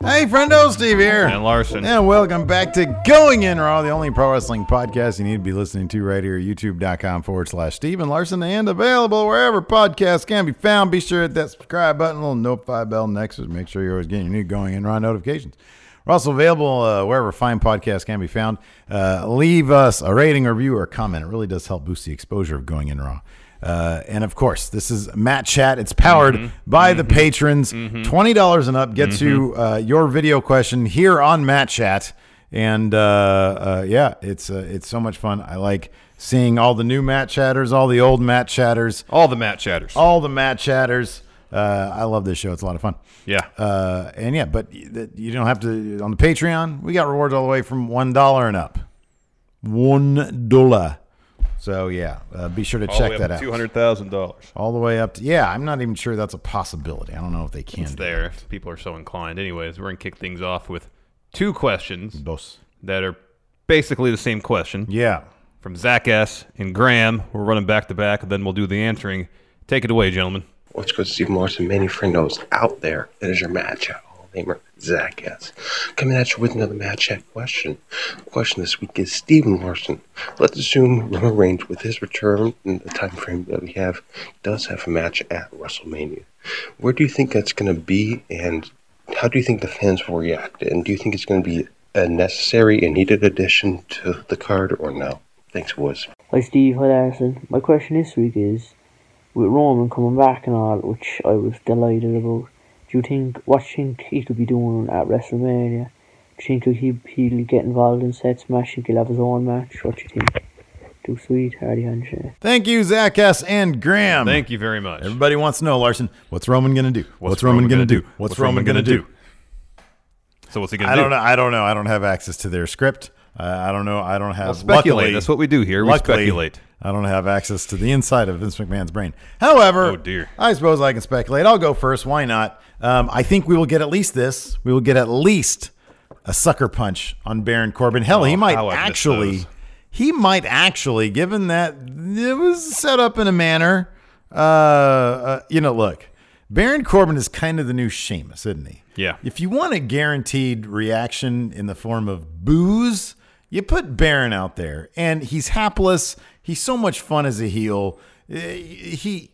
Hey, friendo, Steve here. And Larson. And welcome back to Going In Raw, the only pro wrestling podcast you need to be listening to right here, youtube.com forward slash Steven Larson, and available wherever podcasts can be found. Be sure to hit that subscribe button, little notify bell next to make sure you're always getting your new Going In Raw notifications. We're also available uh, wherever fine podcasts can be found. Uh, leave us a rating, review, or comment. It really does help boost the exposure of Going In Raw. Uh, and of course, this is Matt Chat. It's powered Mm-hmm. by the patrons. Twenty dollars and up gets you uh, your video question here on Matt Chat. And uh, uh, yeah, it's uh, it's so much fun. I like seeing all the new Matt Chatters, all the old Matt Chatters, All the Matt chatters. all the Matt Chatters. Uh, I love this show. It's a lot of fun. yeah. Uh, and yeah, but you don't have to on the Patreon. We got rewards all the way from one dollar and up. One dollar. So yeah, uh, be sure to check that out. Two hundred thousand dollars. All the way up to yeah. I'm not even sure that's a possibility. I don't know if they can. It's do there if people are so inclined. Anyways, we're gonna kick things off with two questions that. Dos. that are basically the same question Yeah. from Zach S. and Graham. We're running back to back, and then we'll do the answering. Take it away, gentlemen. What's good, Steve Morrison? Many friendos out there. It is your match, Chat Hall of Famer, Zach S. Coming at you with another Matt Chat question. The question this week is Stephen Larson. Let's assume Roman Reigns, with his return in the time frame that we have, does have a match at WrestleMania. Where do you think that's going to be, and how do you think the fans will react? And do you think it's going to be a necessary and needed addition to the card, or no? Thanks, boys. Hi Steve, hi Larson. My question this week is, with Roman coming back and all, which I was delighted about, do you think, what do you think he could be doing at WrestleMania? Do you think he, he'll get involved in Seth's match? Think he'll have his own match? What do you think? Too sweet, hardy handshake. Thank you, Zach S. and Graham. Thank you very much. Everybody wants to know, Larson. What's Roman gonna do? What's, Roman, gonna, do? What's, Roman gonna, do? So what's he gonna I do? don't know. I don't know. I don't have access to their script. Uh, I don't know. I don't have. Well, speculate. luckily- That's what we do here. We luckily, speculate. I don't have access to the inside of Vince McMahon's brain. However, Oh, dear. I suppose I can speculate. I'll go first. Why not? Um, I think we will get at least this. We will get at least a sucker punch on Baron Corbin. Hell, he Oh, might I've missed actually. He might actually, given that it was set up in a manner. Uh, uh, you know, look, Baron Corbin is kind of the new Sheamus, isn't he? Yeah. If you want a guaranteed reaction in the form of booze, you put Baron out there, and he's hapless. He's so much fun as a heel. Uh, He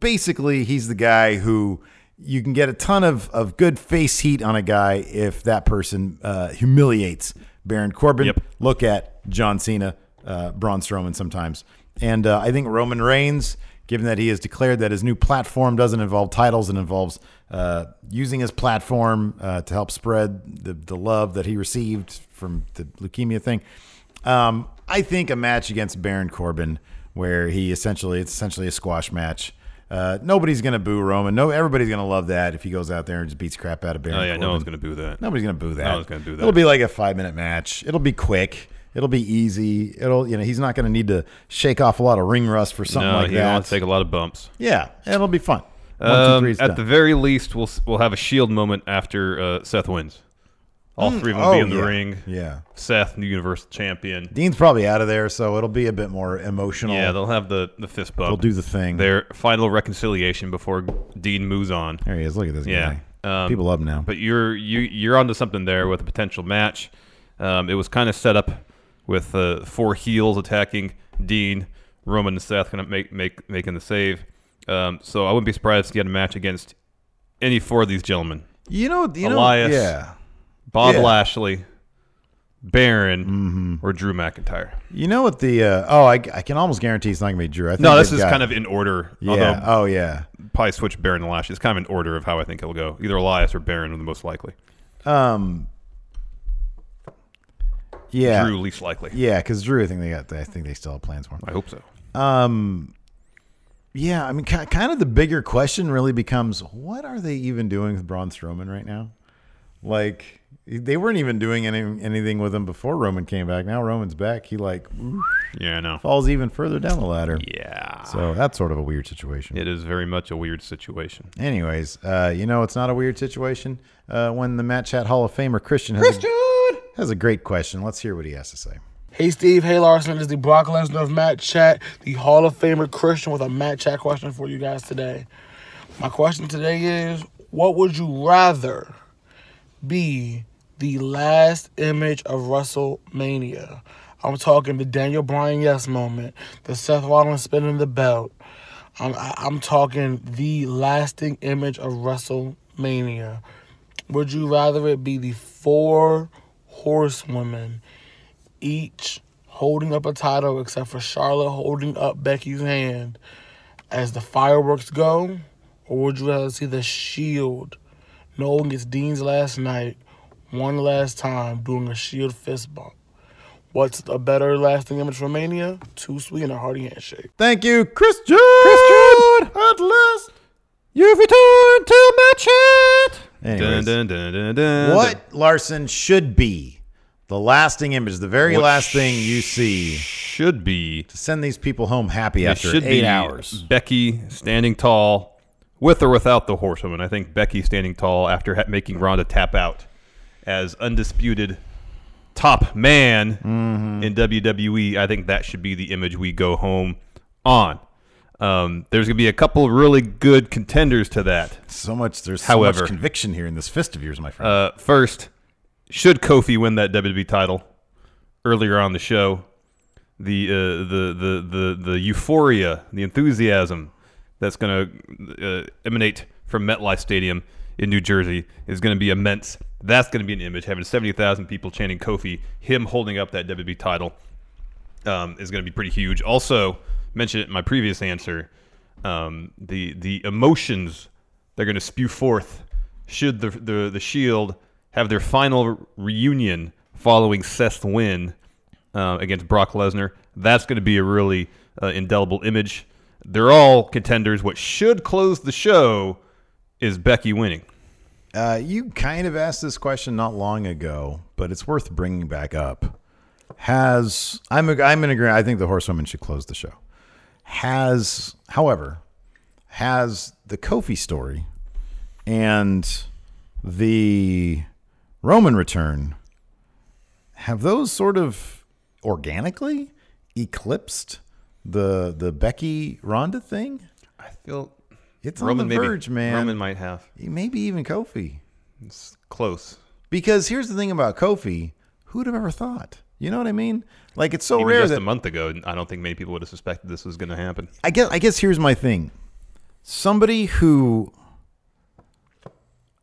basically he's the guy who you can get a ton of, of good face heat on a guy if that person uh, humiliates Baron Corbin. Yep. Look at John Cena, uh, Braun Strowman sometimes, and uh, I think Roman Reigns. Given that he has declared that his new platform doesn't involve titles, it involves uh, using his platform uh, to help spread the, the love that he received from the leukemia thing. Um, I think a match against Baron Corbin, where he essentially it's essentially a squash match. Uh, nobody's gonna boo Roman. No, everybody's gonna love that if he goes out there and just beats crap out of Baron. Oh yeah, Corbin. no one's gonna boo that. Nobody's gonna boo that. No one's gonna boo that. It'll be like a five minute match. It'll be quick. It'll be easy. It'll you know he's not gonna need to shake off a lot of ring rust for something no, like he that. to take a lot of bumps. yeah, it'll be fun. One, Um, it's at done. the very least, we'll we'll have a shield moment after uh, Seth wins. All three of them oh, be in the yeah. ring. Yeah. Seth, new Universal Champion. Dean's probably out of there, so it'll be a bit more emotional. Yeah, they'll have the the fist bump. They'll do the thing. Their final reconciliation before Dean moves on. There he is. Look at this Yeah. guy. Um, People love him now. But you're you you're onto something there with a potential match. Um, it was kind of set up with uh, four heels attacking Dean, Roman, and Seth, kind of make make making the save. Um, so I wouldn't be surprised to get a match against any four of these gentlemen: you know, you Elias. know, yeah. Bob Yeah. Lashley, Baron, Mm-hmm. or Drew McIntyre. You know what the? Uh, oh, I, I can almost guarantee it's not gonna be Drew. I think No, this is got- kind of in order. yeah. Oh yeah. probably switch Baron and Lashley. It's kind of in order of how I think it'll go. Either Elias or Baron are the most likely. Um. Yeah. Drew least likely. Yeah, because Drew, I think they got. I think they still have plans for him. I hope so. Um. Yeah, I mean, ki- kind of the bigger question really becomes what are they even doing with Braun Strowman right now? Like, they weren't even doing any, anything with him before Roman came back. Now Roman's back. He, like, Yeah, I know. falls even further down the ladder. Yeah. So that's sort of a weird situation. It is very much a weird situation. Anyways, uh, you know, it's not a weird situation uh, when the Matt Chat Hall of Famer Christian has, A, has a great question. Let's hear what he has to say. Hey Steve, hey Larson, this is the Brock Lesnar of Matt Chat, the Hall of Famer Christian with a Matt Chat question for you guys today. My question today is what would you rather be the last image of WrestleMania? I'm talking the Daniel Bryan yes moment, the Seth Rollins spinning the belt. I'm, I'm talking the lasting image of WrestleMania. Would you rather it be the four horsewomen? each holding up a title except for Charlotte holding up Becky's hand as the fireworks go? Or would you rather see the Shield? No one gets Dean's last night, one last time doing a Shield fist bump. What's a better lasting image for Mania? Too sweet and a hearty handshake. Thank you, Christian. Christian, at last you've returned to my chat. Anyways, Dun, dun, dun, dun, dun, what Larson should be the lasting image, the very What last thing you see should be to send these people home happy It after should eight be hours. Becky standing tall, with or without the horsewoman. I think Becky standing tall after ha- making Ronda tap out as undisputed top man Mm-hmm. in WWE. I think that should be the image we go home on. Um, there's gonna be a couple of really good contenders to that. So much, there's so However- much conviction here in this fist of yours, my friend. Uh, first, should Kofi win that WWE title earlier on the show, the uh, the the the the euphoria, the enthusiasm that's going to uh, emanate from MetLife Stadium in New Jersey is going to be immense. That's going to be an image. Having seventy thousand people chanting Kofi, him holding up that WWE title, um, is going to be pretty huge. Also, mentioned it in my previous answer, um, the the emotions they're going to spew forth should the, the the Shield have their final reunion following Seth's win uh, against Brock Lesnar. That's going to be a really uh, indelible image. They're all contenders. What should close the show is Becky winning. Uh, you kind of asked this question not long ago, but it's worth bringing back up. Has I'm a, I'm in agreement. I think the horsewoman should close the show. Has, however, has the Kofi story and the Roman return have those sort of organically eclipsed the the Becky Ronda thing? I feel It's Roman on the maybe verge, man. Roman might have. Maybe even Kofi. It's close. Because here's the thing about Kofi, who'd have ever thought? You know what I mean? Like it's so Even rare just that a month ago, I don't think many people would have suspected this was going to happen. I guess I guess here's my thing. Somebody who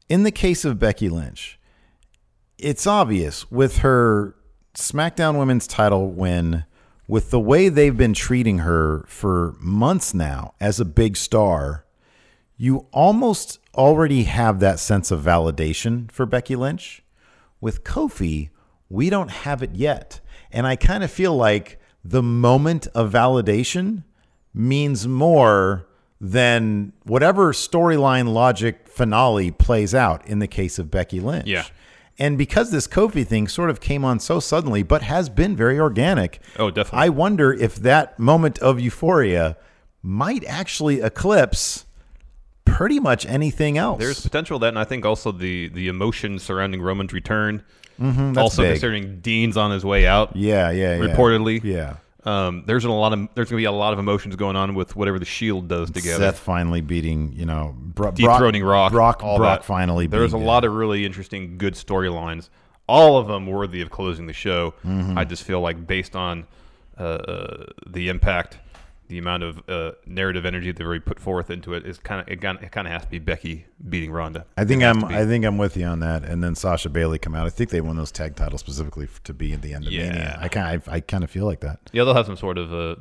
in the case of Becky Lynch, it's obvious with her SmackDown Women's title win, with the way they've been treating her for months now as a big star, you almost already have that sense of validation for Becky Lynch. With Kofi, we don't have it yet. And I kind of feel like the moment of validation means more than whatever storyline logic finale plays out in the case of Becky Lynch. Yeah. And because this Kofi thing sort of came on so suddenly, but has been very organic. Oh, definitely. I wonder if that moment of euphoria might actually eclipse pretty much anything else. There's potential that, and I think also the the emotion surrounding Roman's return. Mm-hmm, that's also big. considering Dean's on his way out. yeah, yeah, yeah. reportedly. Yeah. Um, there's a lot of there's gonna be a lot of emotions going on with whatever the Shield does together. Seth finally beating, you know, Bro- dethroning Rock, Brock, all Brock that. finally. There's a beating- lot of really interesting, good storylines. All of them worthy of closing the show. Mm-hmm. I just feel like based on uh, uh, the impact, the amount of uh, narrative energy that we put forth into it is kind of it kind of has to be Becky beating Ronda. I think I'm. I think I'm with you on that. And then Sasha Bailey come out. I think they won those tag titles specifically to be at the end of Yeah. Mania. I kind. I, I kind of feel like that. yeah, they'll have some sort of a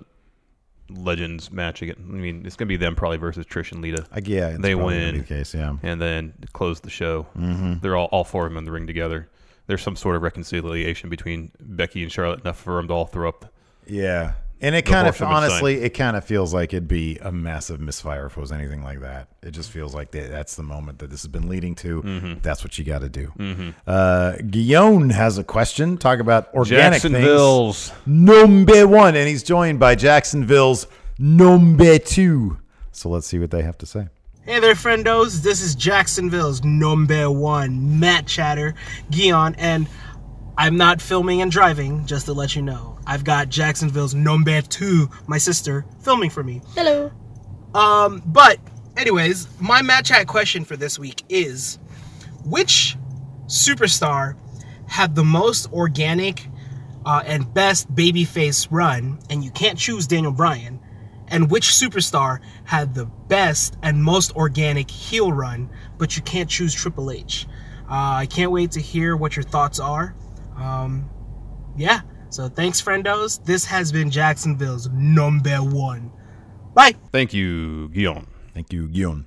legends match again. I mean, it's gonna be them probably versus Trish and Lita. I, yeah, They probably gonna be win. the case. Yeah. and then close the show. Mm-hmm. They're all all four of them in the ring together. There's some sort of reconciliation between Becky and Charlotte enough for them to all throw up. Yeah. And it kind of horse signed. honestly, it kind of feels like it'd be a massive misfire if it was anything like that. It just feels like that's the moment that this has been leading to. Mm-hmm. That's what you got to do. Uh, Guillaume has a question. Talk about organic things. Jacksonville's Number one, and he's joined by Jacksonville's number two. So let's see what they have to say. Hey there, friendos. This is Jacksonville's number one Matt Chatter, Guion, and I'm not filming and driving, just to let you know. I've got Jacksonville's number two, my sister, filming for me. Hello. Um, but, anyways, my Matt Chat question for this week is which superstar had the most organic uh, and best babyface run, and you can't choose Daniel Bryan, and which superstar had the best and most organic heel run, but you can't choose Triple H. Uh, I can't wait to hear what your thoughts are. Um, yeah, so thanks, friendos. This has been Jacksonville's number one. Bye. Thank you, Guillaume. Thank you, Guillaume.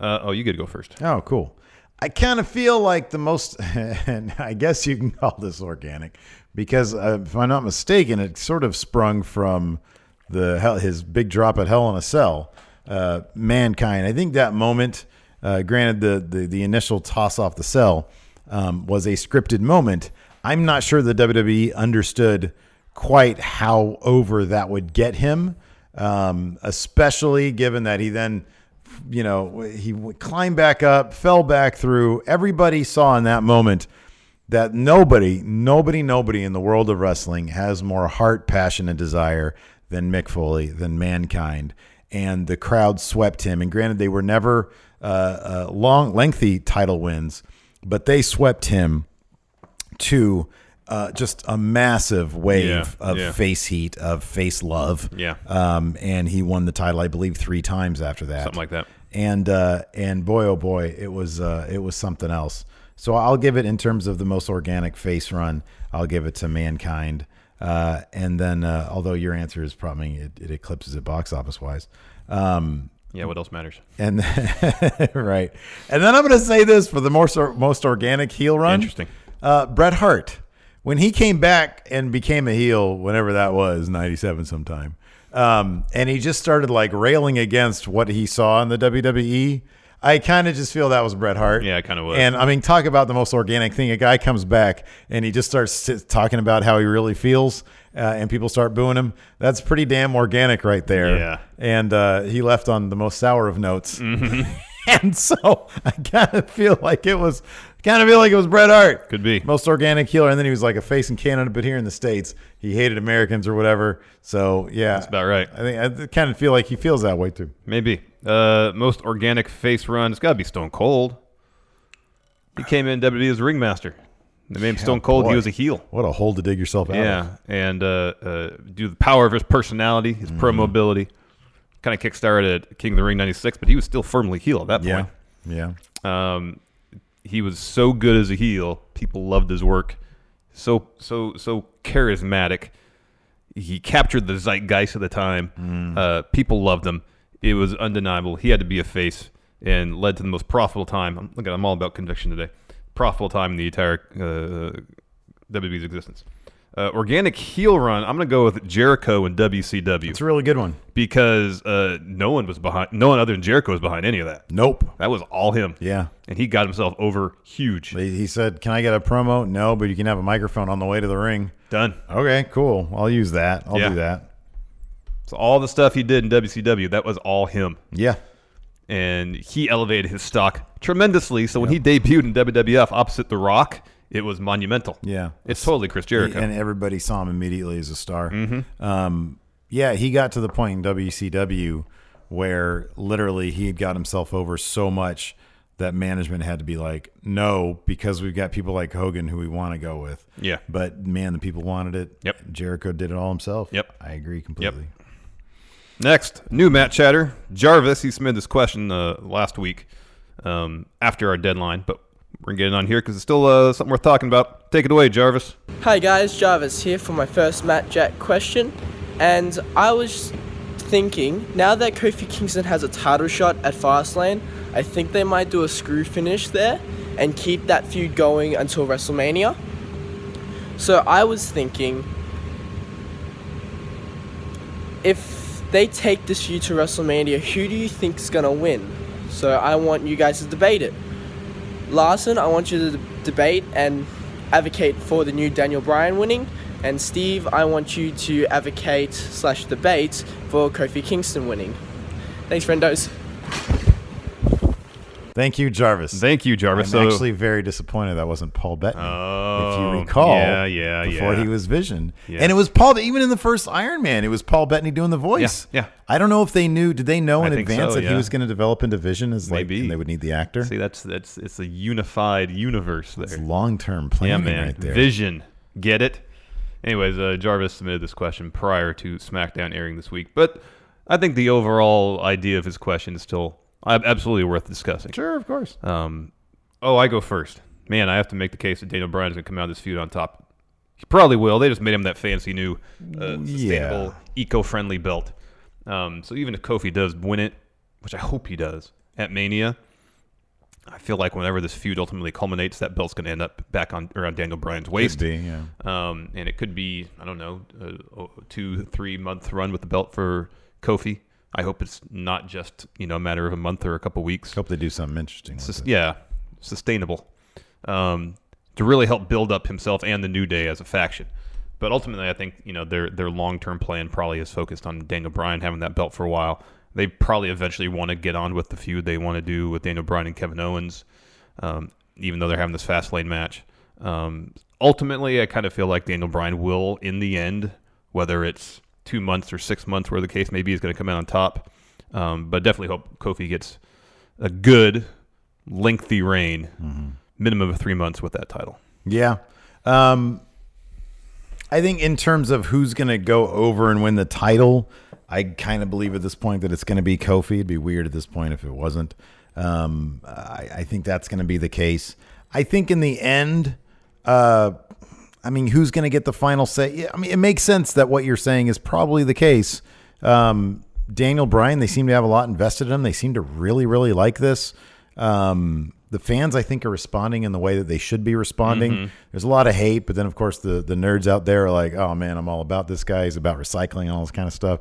Uh, oh, you get to go first. Oh, cool. I kind of feel like the most, and I guess you can call this organic, because uh, if I'm not mistaken, it sort of sprung from the hell, his big drop at Hell in a Cell, uh, mankind. I think that moment, uh, granted the, the the initial toss off the cell, um, was a scripted moment. I'm not sure the WWE understood quite how over that would get him, um, especially given that he then you know, he climbed back up, fell back through. Everybody saw in that moment that nobody, nobody, nobody in the world of wrestling has more heart, passion, and desire than Mick Foley, than mankind. And the crowd swept him. And granted, they were never uh, uh, long, lengthy title wins, but they swept him to uh, just a massive wave Yeah, of yeah. face heat, of face love. Yeah. Um, and he won the title, I believe, three times after that. Something like that. And uh, and boy, oh boy, it was uh, it was something else. So I'll give it in terms of the most organic face run. I'll give it to Mankind. Uh, and then, uh, although your answer is probably it, it eclipses it box office wise. Um, Yeah, what else matters? and right, and then I'm going to say this for the most most organic heel run. Interesting. Uh, Bret Hart, when he came back and became a heel, whenever that was, '97 sometime, um, and he just started like railing against what he saw in the WWE. I kind of just feel that was Bret Hart. Yeah, it kinda was. And I mean, talk about the most organic thing. A guy comes back and he just starts talking about how he really feels, uh, and people start booing him. That's pretty damn organic right there. Yeah. And uh, he left on the most sour of notes. Mm-hmm. and so I kind of feel like it was, kind of feel like it was Bret Hart. Could be. most organic healer. And then he was like a face in Canada, but here in the states, he hated Americans or whatever. So yeah, That's about right. I think I kind of feel like he feels that way too. Maybe. Uh, most organic face run. It's got to be Stone Cold. He came in WWE as ringmaster. They made him Stone Cold. boy. He was a heel. What a hole to dig yourself out. Yeah, of. and uh, uh, due to the power of his personality, his Mm-hmm. mobility, kind of kickstarted at King of the Ring '96, but he was still firmly heel at that yeah, point. yeah. Um, he was so good as a heel. People loved his work. So so so charismatic. He captured the zeitgeist of the time. Mm. Uh, people loved him. It was undeniable. He had to be a face and led to the most profitable time. I'm, look, I'm all about conviction today. Profitable time in the entire uh, WWE's existence. Uh, organic heel run. I'm going to go with Jericho and WCW It's a really good one. because uh, no one was behind. No one other than Jericho was behind any of that. Nope. That was all him. Yeah. And he got himself over huge. He he said, "Can I get a promo?" No, but you can have a microphone on the way to the ring. Done. Okay, cool. I'll use that. I'll Yeah. do that. So all the stuff he did in WCW, that was all him. Yeah. And he elevated his stock tremendously. So when he debuted in WWF opposite The Rock, it was monumental. Yeah. It's totally Chris Jericho. and everybody saw him immediately as a star. Um, yeah, he got to the point in WCW where literally he had got himself over so much that management had to be like, no, because we've got people like Hogan who we want to go with. Yeah. But man, the people wanted it. Yep. Jericho did it all himself. Yep. I agree completely. Next, new Matt Chatter. Jarvis, he submitted this question uh, last week um, after our deadline, but we're going to get it on here because it's still uh, something worth talking about. Take it away, Jarvis. Hi guys, Jarvis here for my first Matt Chat question. And I was thinking, now that Kofi Kingston has a title shot at Fastlane, I think they might do a screw finish there and keep that feud going until WrestleMania. So I was thinking, if they take this feud to WrestleMania, who do you think is gonna win? So I want you guys to debate it. Larson, I want you to debate and advocate for the new Daniel Bryan winning. And Steve, I want you to advocate slash debate for Kofi Kingston winning. Thanks, friendos. Thank you, Jarvis. Thank you, Jarvis. I'm So- actually very disappointed that wasn't Paul Bettany. Oh, if Oh, you recall, yeah, yeah, before yeah. he was Vision, Yeah. and it was Paul. Even in the first Iron Man, it was Paul Bettany doing the voice. Yeah, yeah. I don't know if they knew. Did they know in advance so, that he was going to develop into Vision as like, Maybe. and they would need the actor? See, that's that's it's a unified universe there. It's long term yeah, planning man. right there. Vision, get it? Anyways, uh, Jarvis submitted this question prior to SmackDown airing this week, but I think the overall idea of his question is still absolutely worth discussing. Sure, of course. Um, oh, I go first. Man, I have to make the case that Daniel Bryan is going to come out of this feud on top. He probably will. They just made him that fancy new, uh, sustainable, eco-friendly belt. Um, so even if Kofi does win it, which I hope he does at Mania, I feel like whenever this feud ultimately culminates, that belt's going to end up back on around Daniel Bryan's waist. be, yeah. Um, and it could be I don't know a, a two three month run with the belt for Kofi. I hope it's not just you know a matter of a month or a couple weeks. Hope they do something interesting. Sus- yeah, sustainable. Um, to really help build up himself and the New Day as a faction. But ultimately, I think you know their their long term plan probably is focused on Daniel Bryan having that belt for a while. They probably eventually want to get on with the feud they want to do with Daniel Bryan and Kevin Owens, um, even though they're having this fast lane match. Um, ultimately, I kind of feel like Daniel Bryan will, in the end, whether it's two months or six months, where the case may be, is going to come out on top. Um, but definitely hope Kofi gets a good, lengthy reign, minimum of three months with that title. Yeah. Um, I think in terms of who's going to go over and win the title, I kind of believe at this point that it's going to be Kofi. It'd be weird at this point if it wasn't. Um, I, I think that's going to be the case. I think in the end, uh, I mean, who's going to get the final say? Yeah, I mean, it makes sense that what you're saying is probably the case. Um, Daniel Bryan, they seem to have a lot invested in him. They seem to really, really like this. Um, the fans, I think, are responding in the way that they should be responding. Mhm. There's a lot of hate, but then, of course, the the nerds out there are like, "Oh man, I'm all about this guy. He's about recycling and all this kind of stuff."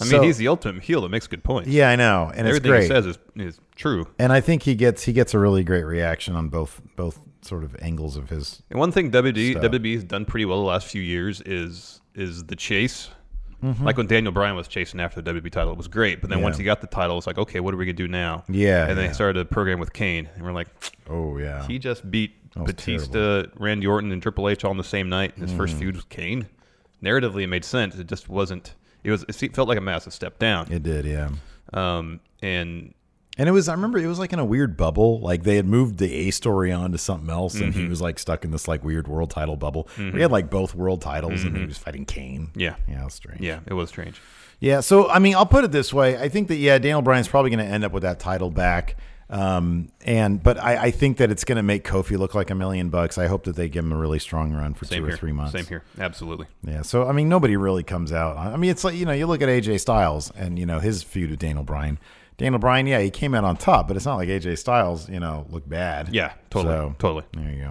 I mean, So- he's the ultimate heel that makes good points. yeah, I know, and everything he says is, is true. and I think he gets he gets a really great reaction on both both sort of angles of his. And one thing WWE stuff. WWE's done pretty well the last few years is is the chase. Mhm. Like when Daniel Bryan was chasing after the WWE title, it was great. But then once he got the title, it's like, okay, what are we gonna do now? Yeah, And then yeah. they started a program with Kane, and we're like, oh yeah, he just beat Batista, Randy Orton, and Triple H all on the same night. His first Mhm. feud with Kane. Narratively, it made sense. It just wasn't. It was. It felt like a massive step down. It did, yeah. Um, and And it was, I remember it was like in a weird bubble. Like they had moved the A story on to something else, and he Mhm. was like stuck in this like weird world title bubble. Mhm. We had like both world titles, and he Mhm. was fighting Kane. Yeah. Yeah, it was strange. Yeah, it was strange. Yeah, so I mean, I'll put it this way: I think that yeah, Daniel Bryan's probably going to end up with that title back. Um, and but I, I think that it's going to make Kofi look like a million bucks. I hope that they give him a really strong run for Same two here. or three months. Same here. Absolutely. Yeah. So I mean, nobody really comes out. I mean, it's like you know, you look at AJ Styles and you know his feud with Daniel Bryan. Daniel Bryan, yeah, he came out on top, but it's not like AJ Styles, you know, looked bad. Yeah, totally, So, totally. There you go.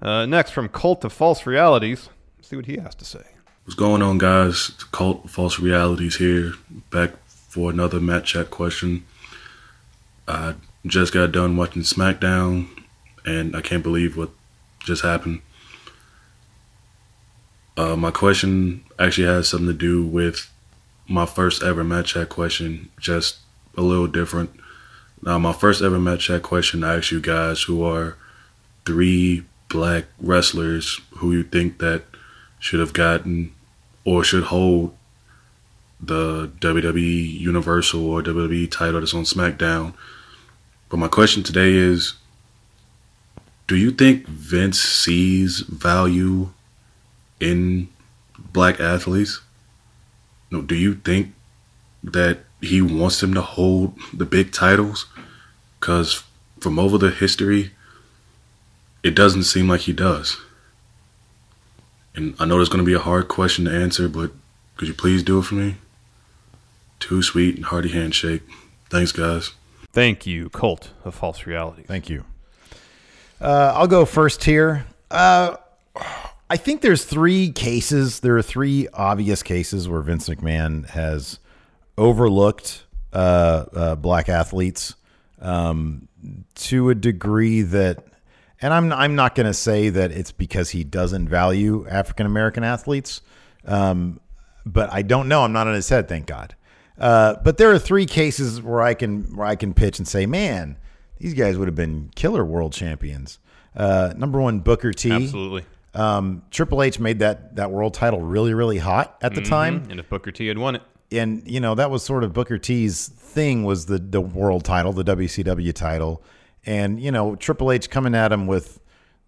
Uh, next, from Cult to False Realities. Let's see what he has to say. What's going on, guys? Cult False Realities here, back for another Matt Chat question. I just got done watching SmackDown, and I can't believe what just happened. Uh, my question actually has something to do with my first ever match chat question, just a little different. Now, my first ever match chat question, I asked you guys who are three black wrestlers who you think that should have gotten or should hold the WWE Universal or WWE title that's on SmackDown. But my question today is do you think Vince sees value in black athletes? No, do you think that he wants them to hold the big titles? Because from over the history, it doesn't seem like he does. And I know there's going to be a hard question to answer, but could you please do it for me? Too sweet and hearty handshake. Thanks, guys. Thank you, Cult of False Reality. Thank you. Uh, I'll go first here. Uh, I think there's three cases. There are three obvious cases where Vince McMahon has overlooked uh, uh, black athletes um, to a degree that, and I'm I'm not going to say that it's because he doesn't value African American athletes, um, but I don't know. I'm not on his head, thank God. Uh, but there are three cases where I can where I can pitch and say, man, these guys would have been killer world champions. Uh, number one, Booker T. Absolutely. Um, Triple H made that that world title really really hot at the Mhm. time, And if Booker T had won it, and you know that was sort of Booker T's thing was the the world title, the WCW title, and you know Triple H coming at him with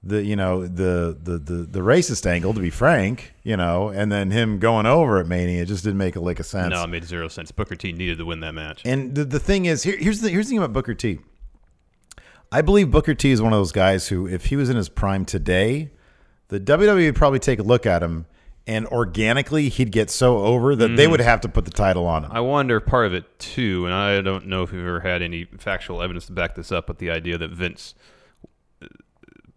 the you know the the the the racist angle to be frank, you know, and then him going over at Mania just didn't make a lick of sense. no, it made zero sense. Booker T needed to win that match. And the, the thing is, here, here's the here's the thing about Booker T. I believe Booker T is one of those guys who, if he was in his prime today, the WWE would probably take a look at him, and organically he'd get so over that they Mhm. would have to put the title on him. I wonder part of it too, and I don't know if you've ever had any factual evidence to back this up, but the idea that Vince,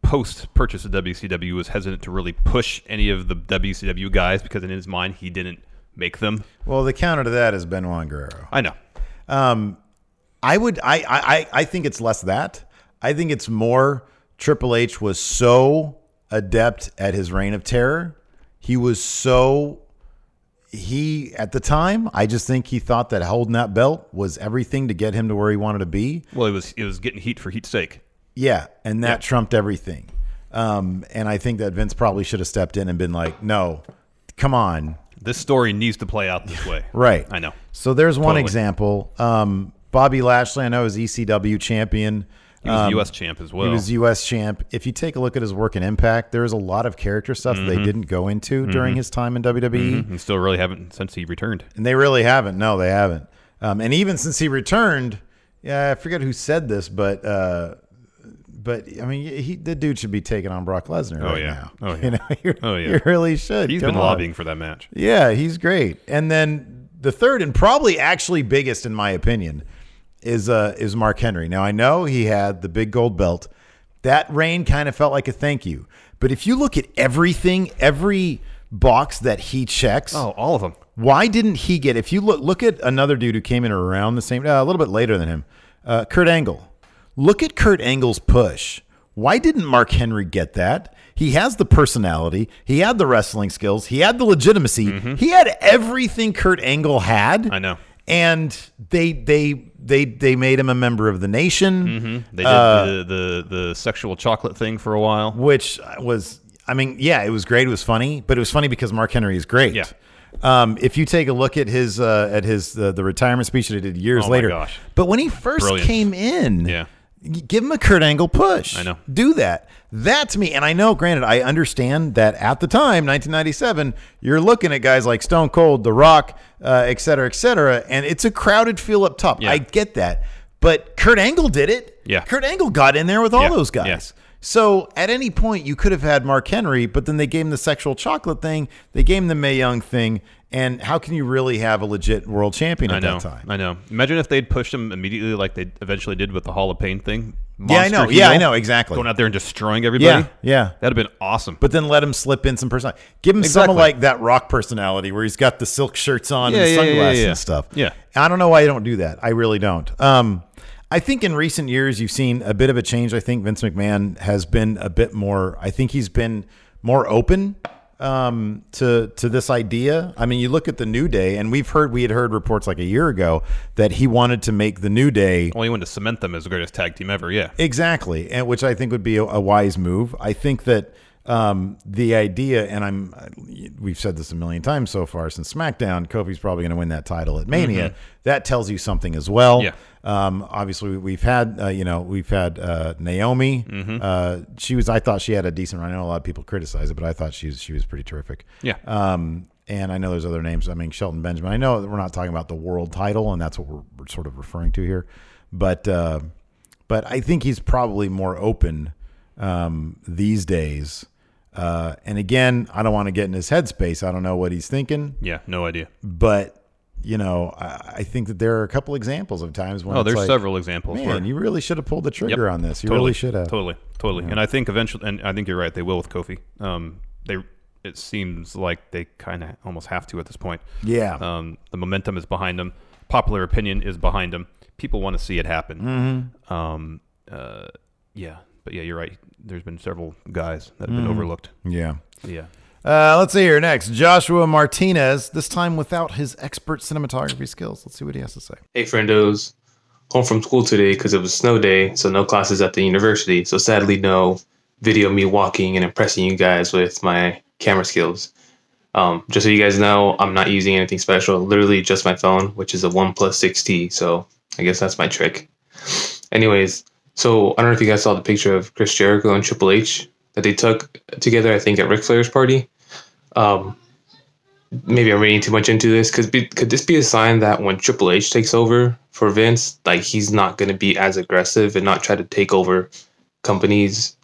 post purchase of WCW, was hesitant to really push any of the WCW guys because in his mind he didn't make them. Well, the counter to that is Benoit Guerrero. I know. Um, I would. I. I- I think it's less that. I think it's more. Triple H was so adept at his reign of terror. He was so. He at the time, I just think he thought that holding that belt was everything to get him to where he wanted to be. Well, it was it was getting heat for heat's sake. Yeah, and that Yeah. trumped everything. Um, and I think that Vince probably should have stepped in and been like, "No, come on, This story needs to play out this way. Right. I know. So there's one Totally. example. Um, Bobby Lashley, I know, is ECW champion. He was Um, US champ as well. He was US champ. If you take a look at his work in Impact, there's a lot of character stuff that they didn't go into during Mhm. his time in WWE. Mhm. And still really haven't since he returned. And they really haven't. No, they haven't. Um, and even since he returned, yeah, I forget who said this, but uh, but I mean, he the dude should be taking on Brock Lesnar. Oh, right yeah. now. Oh, You yeah. know, you, Oh, yeah. you really should. He's Come been on. lobbying for that match. Yeah, he's great. And then the third and probably actually biggest in my opinion is uh is Mark Henry. Now I know he had the big gold belt. That reign kind of felt like a thank you. But if you look at everything, every box that he checks, Oh, all of them. why didn't he get? If you look look at another dude who came in around the same, uh, a little bit later than him, uh, Kurt Angle. Look at Kurt Angle's push. Why didn't Mark Henry get that? He has the personality. He had the wrestling skills. He had the legitimacy. He had everything Kurt Angle had. Mm-hmm. I know. And they they they they made him a member of the nation. Mm-hmm. They did Uh, the, the the sexual chocolate thing for a while. which was I mean, yeah, it was great. It was funny, but it was funny because Mark Henry is great. Yeah. Um, if you take a look at his uh, at his uh, the retirement speech that he did years Oh my later, gosh. but when he first Brilliant. came in, Yeah. Give him a Kurt Angle push. I know. Do that. That's me, and I know, granted, I understand that at the time, 1997, you're looking at guys like Stone Cold, The Rock, uh, et cetera, et cetera, and it's a crowded feel up top. Yeah. I get that, but Kurt Angle did it. Yeah. Kurt Angle got in there with all Yeah. those guys. Yeah. So at any point, you could have had Mark Henry, but then they gave him the sexual chocolate thing. They gave him the Mae Young thing. And how can you really have a legit world champion I at know. that time? I know. Imagine if they'd pushed him immediately, like they eventually did with the Hall of Pain thing. Yeah, I know. Monster Yeah, I know, exactly. Going out there and destroying everybody. Yeah, yeah. That'd have been awesome. But then let him slip in some personality. Give him Exactly. some like that rock personality where he's got the silk shirts on Yeah, and yeah, yeah, sunglasses yeah. and stuff. Yeah. I don't know why you don't do that. I really don't. Um, I think in recent years you've seen a bit of a change. I think Vince McMahon has been a bit more. I think he's been more open um, to to this idea. I mean, you look at the New Day, and we've heard we had heard reports like a year ago that he wanted to make the New Day Only wanted to cement them as the greatest tag team ever. Yeah. Exactly, and which I think would be a, a wise move. I think that um, the idea, and I'm, we've said this a million times so far since SmackDown, Kofi's probably going to win that title at Mania. Mhm. That tells you something as well. Yeah. Um, obviously, we've had, uh, you know, we've had uh, Naomi. Mhm. Uh, she was, I thought she had a decent run. I know a lot of people criticize it, but I thought she was, she was pretty terrific. Yeah. Um, and I know there's other names. I mean, Shelton Benjamin. I know that we're not talking about the world title, and that's what we're, we're sort of referring to here. But uh, but I think he's probably more open um, these days. Uh, and again, I don't want to get in his headspace. I don't know what he's thinking. Yeah, no idea. But you know, I, think that there are a couple examples of times when Oh, there's like, several examples Man, where- you really should have pulled the trigger Yep. on this. You Totally. really should have. Totally, totally. Yeah. And I think eventually, and I think you're right. They will with Kofi. Um, they it seems like they kind of almost have to at this point. Yeah. Um, the momentum is behind them. Popular opinion is behind them. People want to see it happen. Mhm. Um, uh, yeah, but yeah, you're right. There's been several guys that have been Mhm. overlooked. Yeah. Yeah. Uh, let's see here next. Joshua Martinez, this time without his expert cinematography skills. Let's see what he has to say. Hey, friendos. Home from school today because it was snow day, so no classes at the university. So sadly, no video of me walking and impressing you guys with my camera skills. Um, just so you guys know, I'm not using anything special. Literally just my phone, which is a OnePlus 6T. So I guess that's my trick. Anyways, so I don't know if you guys saw the picture of Chris Jericho and Triple H that they took together. I think at Ric Flair's party. Um, maybe I'm reading too much into this. Could be could this be a sign that when Triple H takes over for Vince, like he's not going to be as aggressive and not try to take over companies?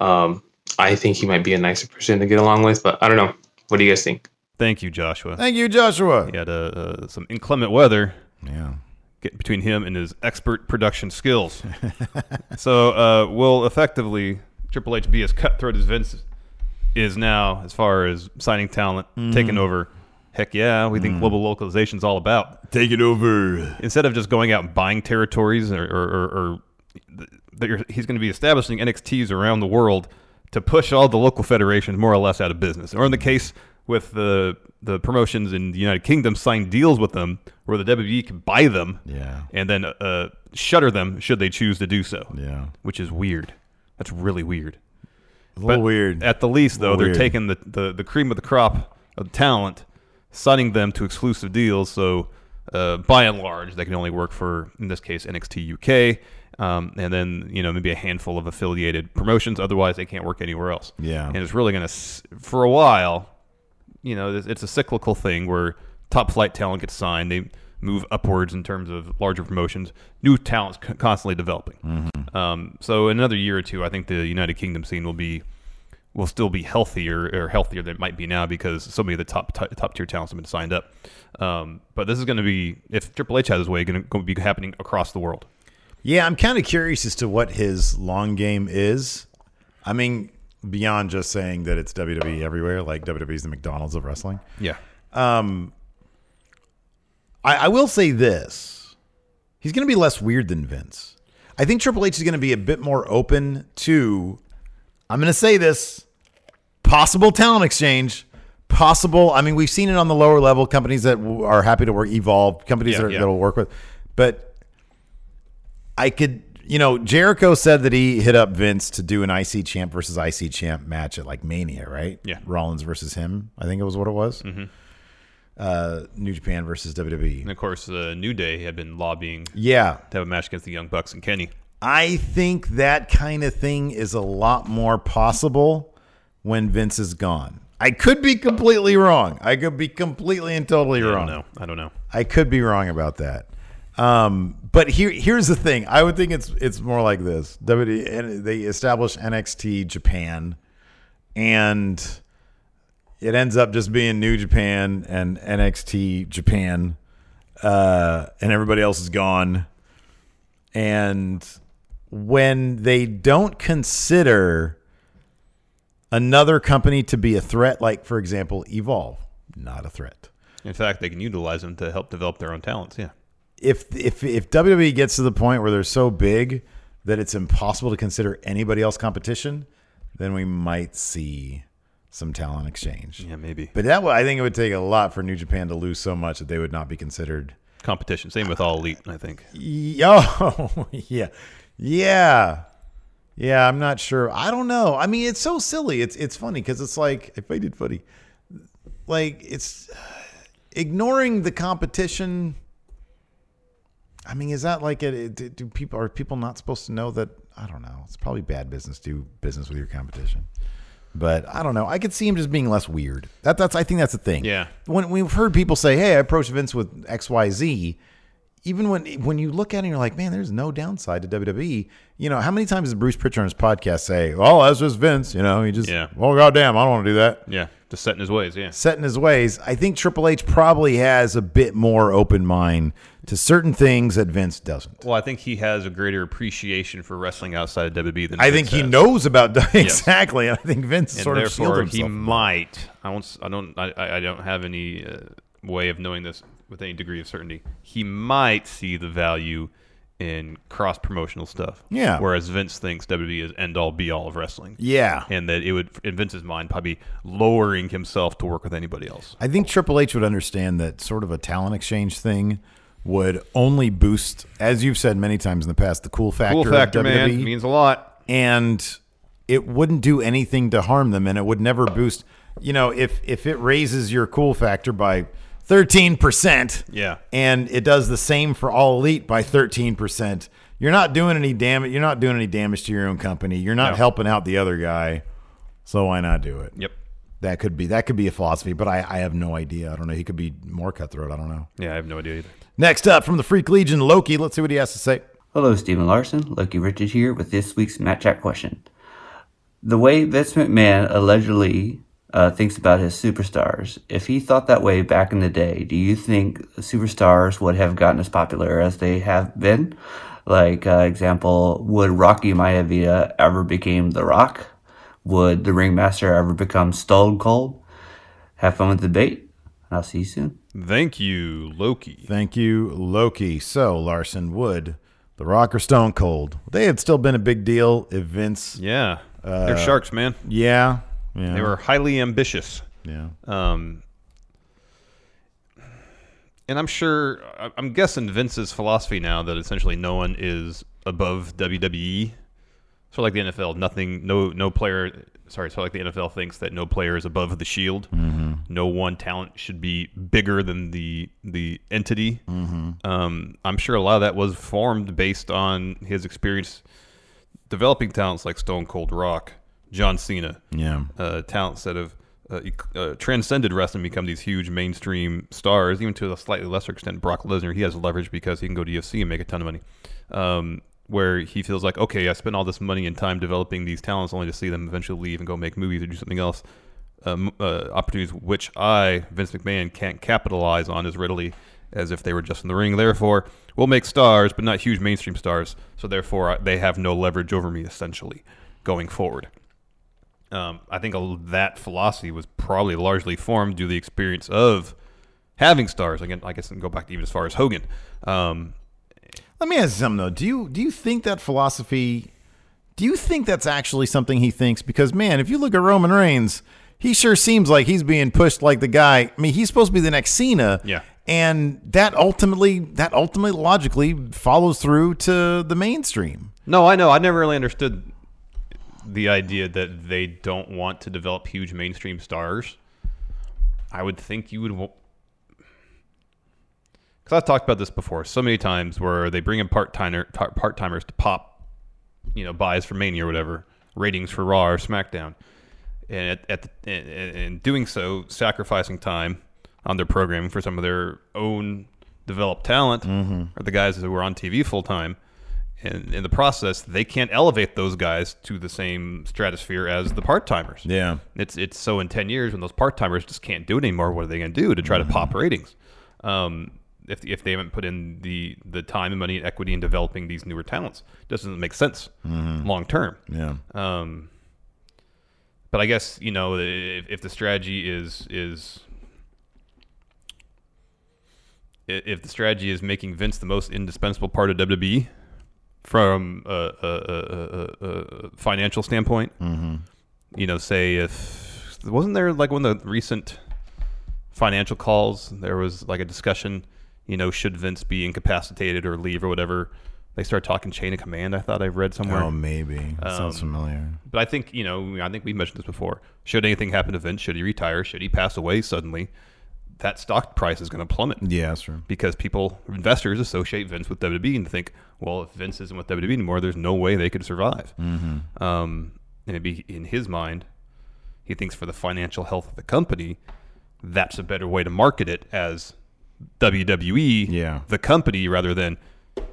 Um, I think he might be a nicer person to get along with, but I don't know. What do you guys think? Thank you, Joshua. Thank you, Joshua. He had uh, uh, some inclement weather. Yeah. Get between him and his expert production skills. so uh, will effectively Triple H be as cutthroat as Vince is now as far as signing talent, Mhm. taking over? Heck yeah, we think Mm. global localization is all about. Take it over. Instead of just going out and buying territories or, or, or, or that you're, he's going to be establishing NXTs around the world to push all the local federations more or less out of business. Or in the case with the the promotions in the United Kingdom, sign deals with them where the WWE can buy them, Yeah. and then uh, shutter them should they choose to do so. Yeah, which is weird. That's really weird. A little But weird. At the least, though, they're weird. taking the, the, the cream of the crop of talent, signing them to exclusive deals. So, uh, by and large, they can only work for, in this case, NXT UK, um, and then you know maybe a handful of affiliated promotions. Otherwise, they can't work anywhere else. Yeah. and it's really going to, for a while, you know, it's, it's a cyclical thing where top flight talent gets signed. They move upwards in terms of larger promotions. New talent's c- constantly developing. Mm-hmm. Um, so in another year or two, I think the United Kingdom scene will be will still be healthier or healthier than it might be now because so many of the top t- top tier talents have been signed up. Um, but this is going to be if Triple H has his way, going to be happening across the world. Yeah, I'm kind of curious as to what his long game is. I mean, beyond just saying that it's WWE everywhere, like WWE's the McDonald's of wrestling. Yeah. Um, I, I will say this: he's going to be less weird than Vince. I think Triple H is going to be a bit more open to. I'm going to say this: possible talent exchange. Possible. I mean, we've seen it on the lower level companies that are happy to work, evolve companies Yeah, that, are, yeah. will work with. But I could, you know, Jericho said that he hit up Vince to do an IC champ versus IC champ match at like Mania, right? Yeah. Rollins versus him. I think it was what it was. Mhm. Uh, New Japan versus WWE. And of course, uh, New Day had been lobbying, Yeah. to have a match against the Young Bucks and Kenny. I think that kind of thing is a lot more possible when Vince is gone. I could be completely wrong. I could be completely and totally I wrong. don't know. I don't know. I could be wrong about that. Um, but here, here's the thing. I would think it's it's more like this. WWE, and they establish NXT Japan, and it ends up just being New Japan and NXT Japan, uh, and everybody else is gone. And when they don't consider another company to be a threat, like for example, Evolve, not a threat. In fact, they can utilize them to help develop their own talents. Yeah. if if if WWE gets to the point where they're so big that it's impossible to consider anybody else competition, then we might see some talent exchange. Yeah, maybe. But that I think it would take a lot for New Japan to lose so much that they would not be considered competition. Same with all elite, I think. Oh, yeah, yeah, yeah. I'm not sure. I don't know. I mean, it's so silly. It's it's funny because it's like if I did funny, like it's ignoring the competition. I mean, is that like it? Do people are people not supposed to know that? I don't know. It's probably bad business. to Do business with your competition. But I don't know. I could see him just being less weird. That that's I think that's the thing. Yeah. When we've heard people say, "Hey, I approached Vince with X, Y, Z," even when when you look at it, and you're like, "Man, there's no downside to WWE." You know, how many times does Bruce Pritchard on his podcast say, "Oh, that's just Vince"? You know, he just, Yeah. "Oh, goddamn, I don't want to do that." Yeah, just set in his ways. Yeah. set in his ways. I think Triple H probably has a bit more open mind to certain things that Vince doesn't. Well, I think he has a greater appreciation for wrestling outside of WWE than I Vince think he has. knows about exactly, and I think Vince and sort of shielded therefore himself. he might. I won't. I don't. I, I I don't have any uh, way of knowing this with any degree of certainty. He might see the value in cross promotional stuff. Yeah. Whereas Vince thinks WWE is end all be all of wrestling. Yeah. And that it would, in Vince's mind, probably lowering himself to work with anybody else. I think Triple H would understand that sort of a talent exchange thing would only boost, as you've said many times in the past, the cool factor. Cool factor, of man, means a lot. and it wouldn't do anything to harm them, and it would never boost. You know, if if it raises your cool factor by thirteen percent, Yeah. and it does the same for all elite by thirteen percent, you're not doing any damage. You're not doing any damage to your own company. You're not No. helping out the other guy. So why not do it? Yep. That could be that could be a philosophy, but I, I have no idea. I don't know. He could be more cutthroat. I don't know. Yeah, I have no idea either. Next up from the Freak Legion, Loki. Let's see what he has to say. Hello, Stephen Larson. Loki Richard here with this week's Matt Chat question. The way Vince McMahon allegedly uh, thinks about his superstars, if he thought that way back in the day, do you think superstars would have gotten as popular as they have been? Like, uh, example, would Rocky Maivia ever become The Rock? Would the Ringmaster ever become Stone Cold? Have fun with the debate. I'll see you soon. Thank you, Loki. Thank you, Loki. So Larson Wood, The Rock or Stone Cold. They had still been a big deal if Vince. Yeah. Uh, They're sharks, man. Yeah. Yeah. They were highly ambitious. Yeah. Um, and I'm sure, I'm guessing Vince's philosophy now that essentially no one is above WWE. So like the NFL, nothing, no, no player. Sorry, so like the NFL thinks that no player is above the shield. Mhm. No one talent should be bigger than the the entity. Mhm. Um, I'm sure a lot of that was formed based on his experience developing talents like Stone Cold Rock, John Cena. Yeah. Uh, talents that have uh, uh, transcended wrestling, become these huge mainstream stars. Even to a slightly lesser extent, Brock Lesnar, he has leverage because he can go to UFC and make a ton of money. Um, where he feels like, okay, I spent all this money and time developing these talents only to see them eventually leave and go make movies or do something else. Um, uh, opportunities which I, Vince McMahon, can't capitalize on as readily as if they were just in the ring. Therefore, we'll make stars, but not huge mainstream stars. So therefore, I- they have no leverage over me essentially going forward. Um, I think a- that philosophy was probably largely formed due to the experience of having stars. Again, I guess I can go back to even as far as Hogan. Um, Let me ask you something though. Do you do you think that philosophy? Do you think that's actually something he thinks? Because man, if you look at Roman Reigns, he sure seems like he's being pushed like the guy. I mean, he's supposed to be the next Cena. Yeah. And that ultimately, that ultimately logically follows through to the mainstream. No, I know. I never really understood the idea that they don't want to develop huge mainstream stars. I would think you would. Because I've talked about this before so many times where they bring in part timer part timers to pop, you know, buys for Mania or whatever, ratings for Raw or SmackDown, and at, at the, and, doing so, sacrificing time on their programming for some of their own developed talent mm-hmm. or the guys who were on TV full time. And in the process, they can't elevate those guys to the same stratosphere as the part timers. Yeah. It's it's so in ten years when those part timers just can't do it anymore. What are they going to do to try to pop ratings? Um, if if they haven't put in the the time and money and equity in developing these newer talents, doesn't make sense Mhm. long term. Yeah. Um, but I guess you know if, if the strategy is is if the strategy is making Vince the most indispensable part of WWE from a, a, a, a, financial standpoint, Mhm. you know, say if wasn't there like one of the recent financial calls? There was like a discussion. You know, should Vince be incapacitated or leave or whatever? They start talking chain of command. I thought I read somewhere. Oh, maybe. That sounds familiar. But I think you know, I think we mentioned this before. Should anything happen to Vince? Should he retire? Should he pass away suddenly? That stock price is going to plummet. Yeah, that's true. Because people, investors, associate Vince with WWE and think, well, if Vince isn't with WWE anymore, there's no way they could survive. Mhm. Um, and it'd be in his mind, he thinks for the financial health of the company, that's a better way to market it as WWE, Yeah. the company, rather than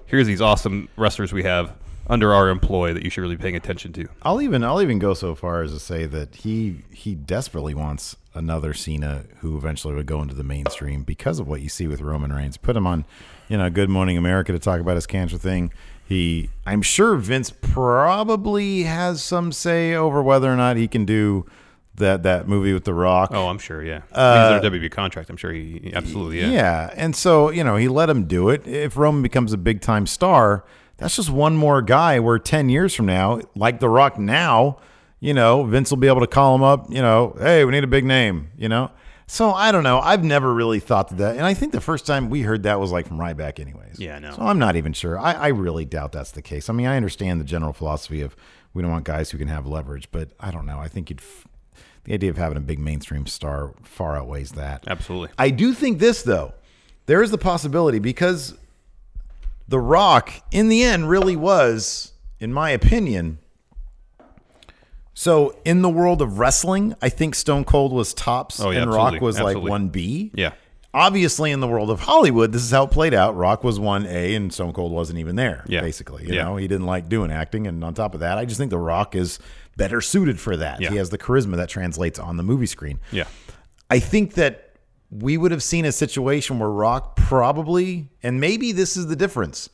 here's these awesome wrestlers we have under our employ that you should really be paying attention to. I'll even I'll even go so far as to say that he he desperately wants another Cena who eventually would go into the mainstream because of what you see with Roman Reigns. Put him on, you know, Good Morning America to talk about his cancer thing. He I'm sure Vince probably has some say over whether or not he can do that that movie with The Rock. Oh, I'm sure, yeah. Uh, He's under WWE contract. I'm sure he he- absolutely, yeah. Yeah. And so, you know, he let him do it. If Roman becomes a big time star, that's just one more guy where 10 years from now, like The Rock now, you know, Vince will be able to call him up, you know, hey, we need a big name, you know? So I don't know. I've never really thought that, that. And I think the first time we heard that was like from Ryback, anyways. Yeah, I know. So I'm not even sure. I, I really doubt that's the case. I mean, I understand the general philosophy of we don't want guys who can have leverage, but I don't know. I think you'd. F- the idea of having a big mainstream star far outweighs that. Absolutely. I do think this though, there is the possibility because The Rock, in the end, really was, in my opinion. So in the world of wrestling, I think Stone Cold was tops Oh, yeah, and Rock was Absolutely. like one B. Yeah. Obviously, in the world of Hollywood, this is how it played out. Rock was one A, and Stone Cold wasn't even there. Yeah. basically, you Yeah. know, he didn't like doing acting, and on top of that, I just think The Rock is better suited for that. Yeah. He has the charisma that translates on the movie screen. Yeah. I think that we would have seen a situation where Rock probably, and maybe this is the difference.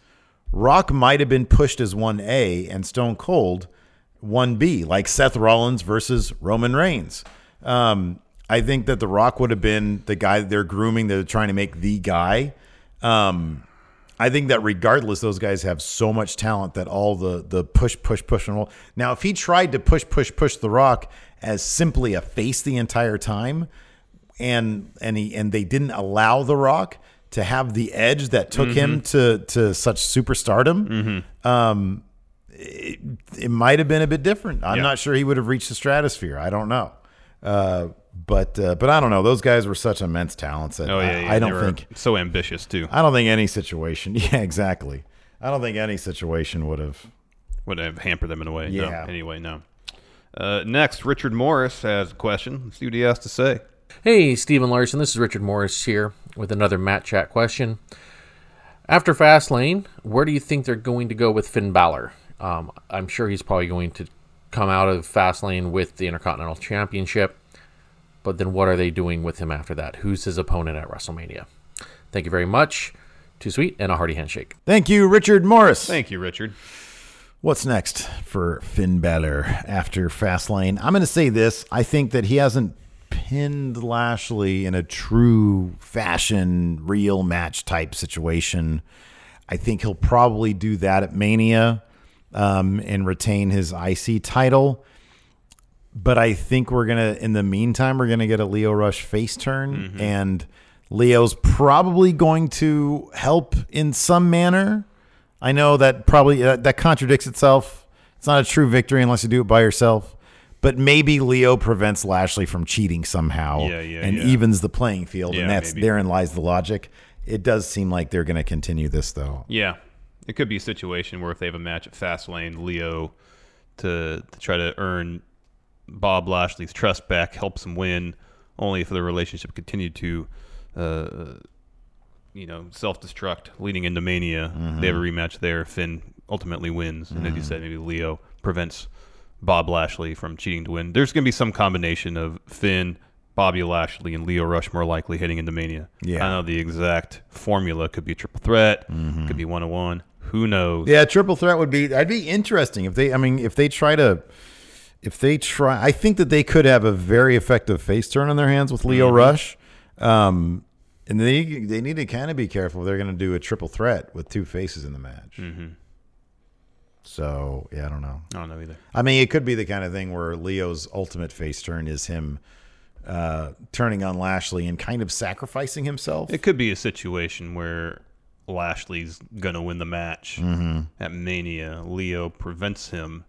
Rock might have been pushed as 1A and Stone Cold 1B, like Seth Rollins versus Roman Reigns. Um, I think that The Rock would have been the guy they're grooming, they're trying to make the guy. Um, I think that regardless, those guys have so much talent that all the the push, push, push and roll. Now, if he tried to push, push, push The Rock as simply a face the entire time, and and he and they didn't allow The Rock to have the edge that took him to to such superstardom, um, it, it might have been a bit different. I'm Yeah. not sure he would have reached the stratosphere. I don't know. Uh, but uh, but I don't know. Those guys were such immense talents that Oh yeah, yeah. I They don't think so ambitious too. I don't think any situation. Yeah, exactly. I don't think any situation would have. Would have hampered them in a way. No. Yeah. Anyway, no. Uh, next, Richard Morris has a question. Let's see what he has to say. Hey, Stephen Larson. This is Richard Morris here with another Matt Chat question. After Fastlane, where do you think they're going to go with Finn Balor? Um, I'm sure he's probably going to come out of Fastlane with the Intercontinental Championship. But then what are they doing with him after that? Who's his opponent at WrestleMania? Thank you very much. Too sweet and a hearty handshake. Thank you, Richard Morris. Thank you, Richard. What's next for Finn Balor after Fastlane? I'm going to say this. I think that he hasn't pinned Lashley in a true fashion, real match type situation. I think he'll probably do that at Mania um, and retain his IC title. But I think we're going to, in the meantime, we're going to get a Lio Rush face turn. And Lio's probably going to help in some manner. I know that probably uh, that contradicts itself. It's not a true victory unless you do it by yourself. But maybe Lio prevents Lashley from cheating somehow Yeah, yeah, and yeah. evens the playing field. And that's maybe. therein lies the logic. It does seem like they're going to continue this though. Yeah, it could be a situation where if they have a match at Fastlane, Lio to to try to earn Bob Lashley's trust back helps him win, only if the relationship continued to, uh, you know, self destruct leading into Mania. Mm-hmm. They have a rematch there. Finn ultimately wins, and as you said, maybe Lio prevents Bob Lashley from cheating to win. There's going to be some combination of Finn. Bobby Lashley and Lio Rush more likely heading into Mania. Yeah. I know the exact formula could be a triple threat, mm-hmm. could be one on one. Who knows? Yeah, triple threat would be. I'd be interesting if they. I mean, if they try to, if they try, I think that they could have a very effective face turn on their hands with Lio Mhm. Rush. Um, and they they need to kind of be careful. They're going to do a triple threat with two faces in the match. Mhm. So yeah, I don't know. I don't know either. I mean, it could be the kind of thing where Lio's ultimate face turn is him uh, turning on Lashley and kind of sacrificing himself. It could be a situation where Lashley's gonna win the match Mhm. at Mania. Lio prevents him.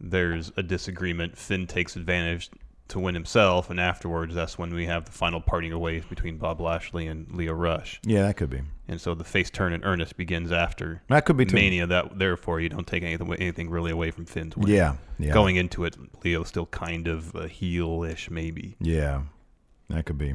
There's a disagreement. Finn takes advantage to win himself, and afterwards, that's when we have the final parting of ways between Bob Lashley and Lio Rush. Yeah, that could be. And so the face turn in earnest begins after That could be too. Mania. That therefore you don't take anything anything really away from Finn's win. Yeah, yeah. Going into it, Lio's still kind of a heel-ish, maybe. Yeah, that could be.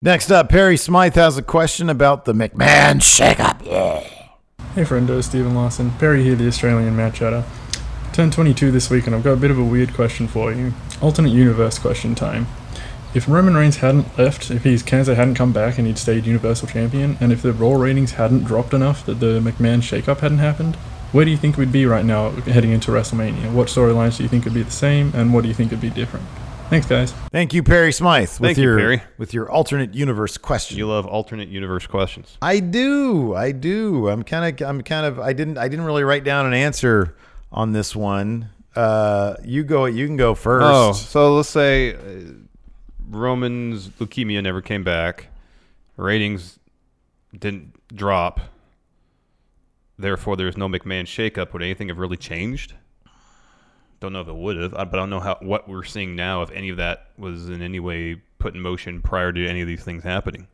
Next up, Perry Smythe has a question about the McMahon shakeup. Yeah. Hey friendo, Stephen Lawson. Perry here, the Australian Matt Chatter. Turned 22 this week and I've got a bit of a weird question for you. Alternate universe question time. If Roman Reigns hadn't left, if his cancer hadn't come back and he'd stayed Universal Champion, and if the Raw ratings hadn't dropped enough that the McMahon shakeup hadn't happened, where do you think we'd be right now heading into WrestleMania? What storylines do you think would be the same, and what do you think would be different? Thanks, guys. Thank you, Perry Smythe, with Thank you, your Perry. with your alternate universe question. You love alternate universe questions. I do. I do. I'm kind of. I'm kind of. I didn't. I didn't really write down an answer on this one. Uh, you go. You can go first. Oh, so let's say uh, Roman's leukemia never came back. Ratings didn't drop. Therefore, there's no McMahon shakeup. Would anything have really changed? Don't know if it would have, but I don't know how what we're seeing now. If any of that was in any way put in motion prior to any of these things happening,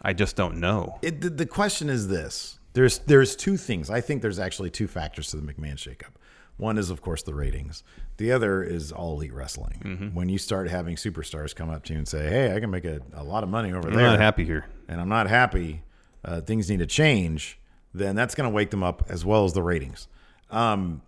I just don't know. It, the, the question is this: there's there's two things. I think there's actually two factors to the McMahon shakeup. One is, of course, the ratings. The other is all elite wrestling. Mhm. When you start having superstars come up to you and say, "Hey, I can make a, a lot of money over I'm there," not happy here. and I'm not happy, uh, things need to change. Then that's going to wake them up as well as the ratings. Um,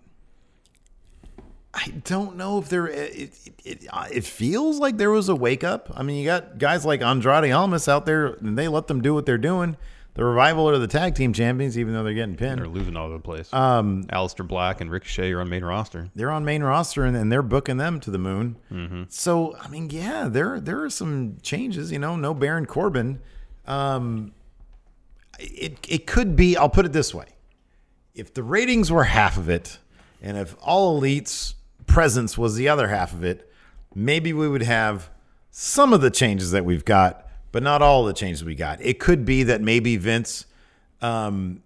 I don't know if there. It, it, it, it feels like there was a wake up. I mean, you got guys like Andrade Almas out there, and they let them do what they're doing. The revival are the tag team champions, even though they're getting pinned. They're losing all over the place. Um, Aleister Black and Ricochet are on main roster. They're on main roster, and, and they're booking them to the moon. Mhm. So, I mean, yeah, there there are some changes. You know, no Baron Corbin. Um, it it could be. I'll put it this way: if the ratings were half of it, and if all elites presence was the other half of it, maybe we would have some of the changes that we've got, but not all the changes we got. It could be that maybe Vince. Um,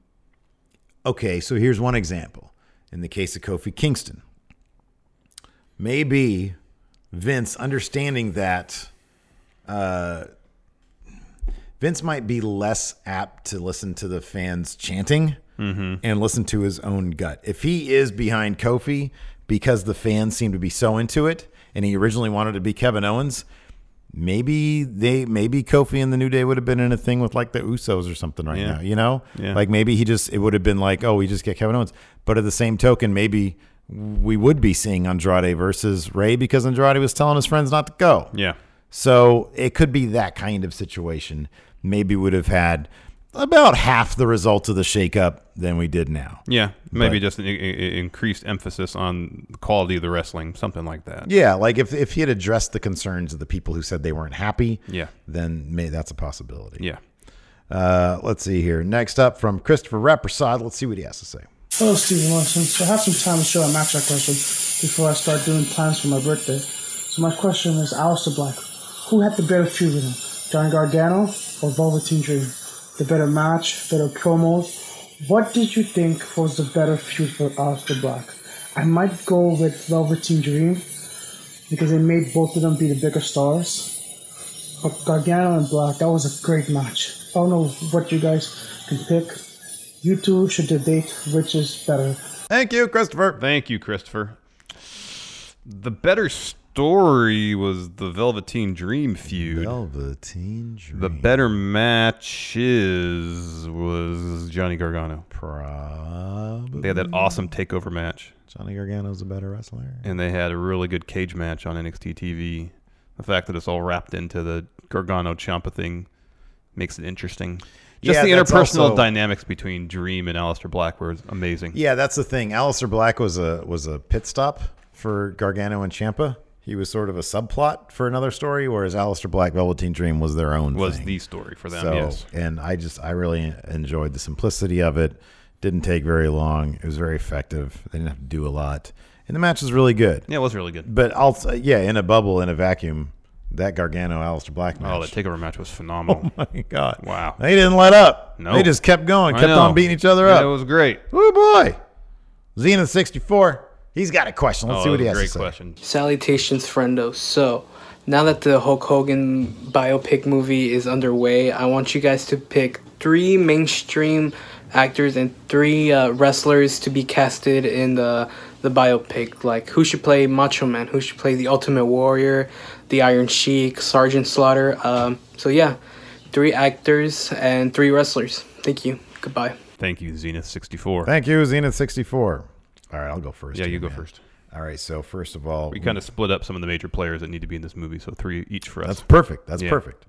okay, so here's one example. In the case of Kofi Kingston, maybe Vince understanding that uh, Vince might be less apt to listen to the fans chanting Mhm. and listen to his own gut. If he is behind Kofi because the fans seem to be so into it, and he originally wanted to be Kevin Owens, maybe they maybe Kofi and the New Day would have been in a thing with like the Usos or something right Yeah. now. You know, Yeah. like maybe he just it would have been like, oh, we just get Kevin Owens. But at the same token, maybe we would be seeing Andrade versus Rey because Andrade was telling his friends not to go. Yeah. So it could be that kind of situation. Maybe would have had about half the results of the shakeup than we did now. Yeah, maybe But- just an i- i- increased emphasis on the quality of the wrestling, something like that. Yeah, like if if he had addressed the concerns of the people who said they weren't happy, Yeah. then may that's a possibility. Yeah. Uh, let's see here. Next up from Christopher Rappersad. Let's see what he has to say. Hello, Stephen Lawson. So I have some time to show a matchup question before I start doing plans for my birthday. So my question is Aleister Black. Who had the better feud with him? Johnny Gargano or Velveteen Dream? The better match, better promos. What did you think was the better feud for Aleister Black? I might go with Velveteen Dream because it made both of them be the bigger stars. But Gargano and Black, that was a great match. I don't know what you guys can pick. You two should debate which is better. Thank you, Christopher. Thank you, Christopher. The better story was the Velveteen Dream feud. Velveteen Dream. The better match is was Johnny Gargano. Probably. They had that awesome takeover match. Johnny Gargano's a better wrestler. And they had a really good cage match on NXT TV. The fact that it's all wrapped into the Gargano Ciampa thing makes it interesting. Just Yeah, the interpersonal also- dynamics between Dream and Aleister Black were amazing. Yeah, that's the thing. Aleister Black was a was a pit stop for Gargano and Ciampa. He was sort of a subplot for another story, whereas Aleister Black Velveteen Dream was their own. Was thing. the story for them, So, yes. and I just I really enjoyed the simplicity of it. Didn't take very long. It was very effective. They didn't have to do a lot, and the match was really good. Yeah, it was really good. But also, yeah, in a bubble, in a vacuum, that Gargano Aleister Black oh, match. Oh, the takeover match was phenomenal. Oh my god! Wow. They didn't let up. No. They just kept going, kept on beating each other Yeah, up. It was great. Oh boy, Zenith sixty four. He's got a question. Let's Oh, see what he has a to great say. question. Salutations, friendo. So, now that the Hulk Hogan biopic movie is underway, I want you guys to pick three mainstream actors and three uh, wrestlers to be casted in the the biopic. Like, who should play Macho Man? Who should play the Ultimate Warrior? The Iron Sheik? Sergeant Slaughter? Um, so yeah, three actors and three wrestlers. Thank you. Goodbye. Thank you, Zenith sixty four. Thank you, Zenith sixty four. All right, I'll go first. Yeah, here, you go man. first. All right, so first of all, We kind of split up some of the major players that need to be in this movie, so three each for us. That's perfect. That's Yeah. perfect.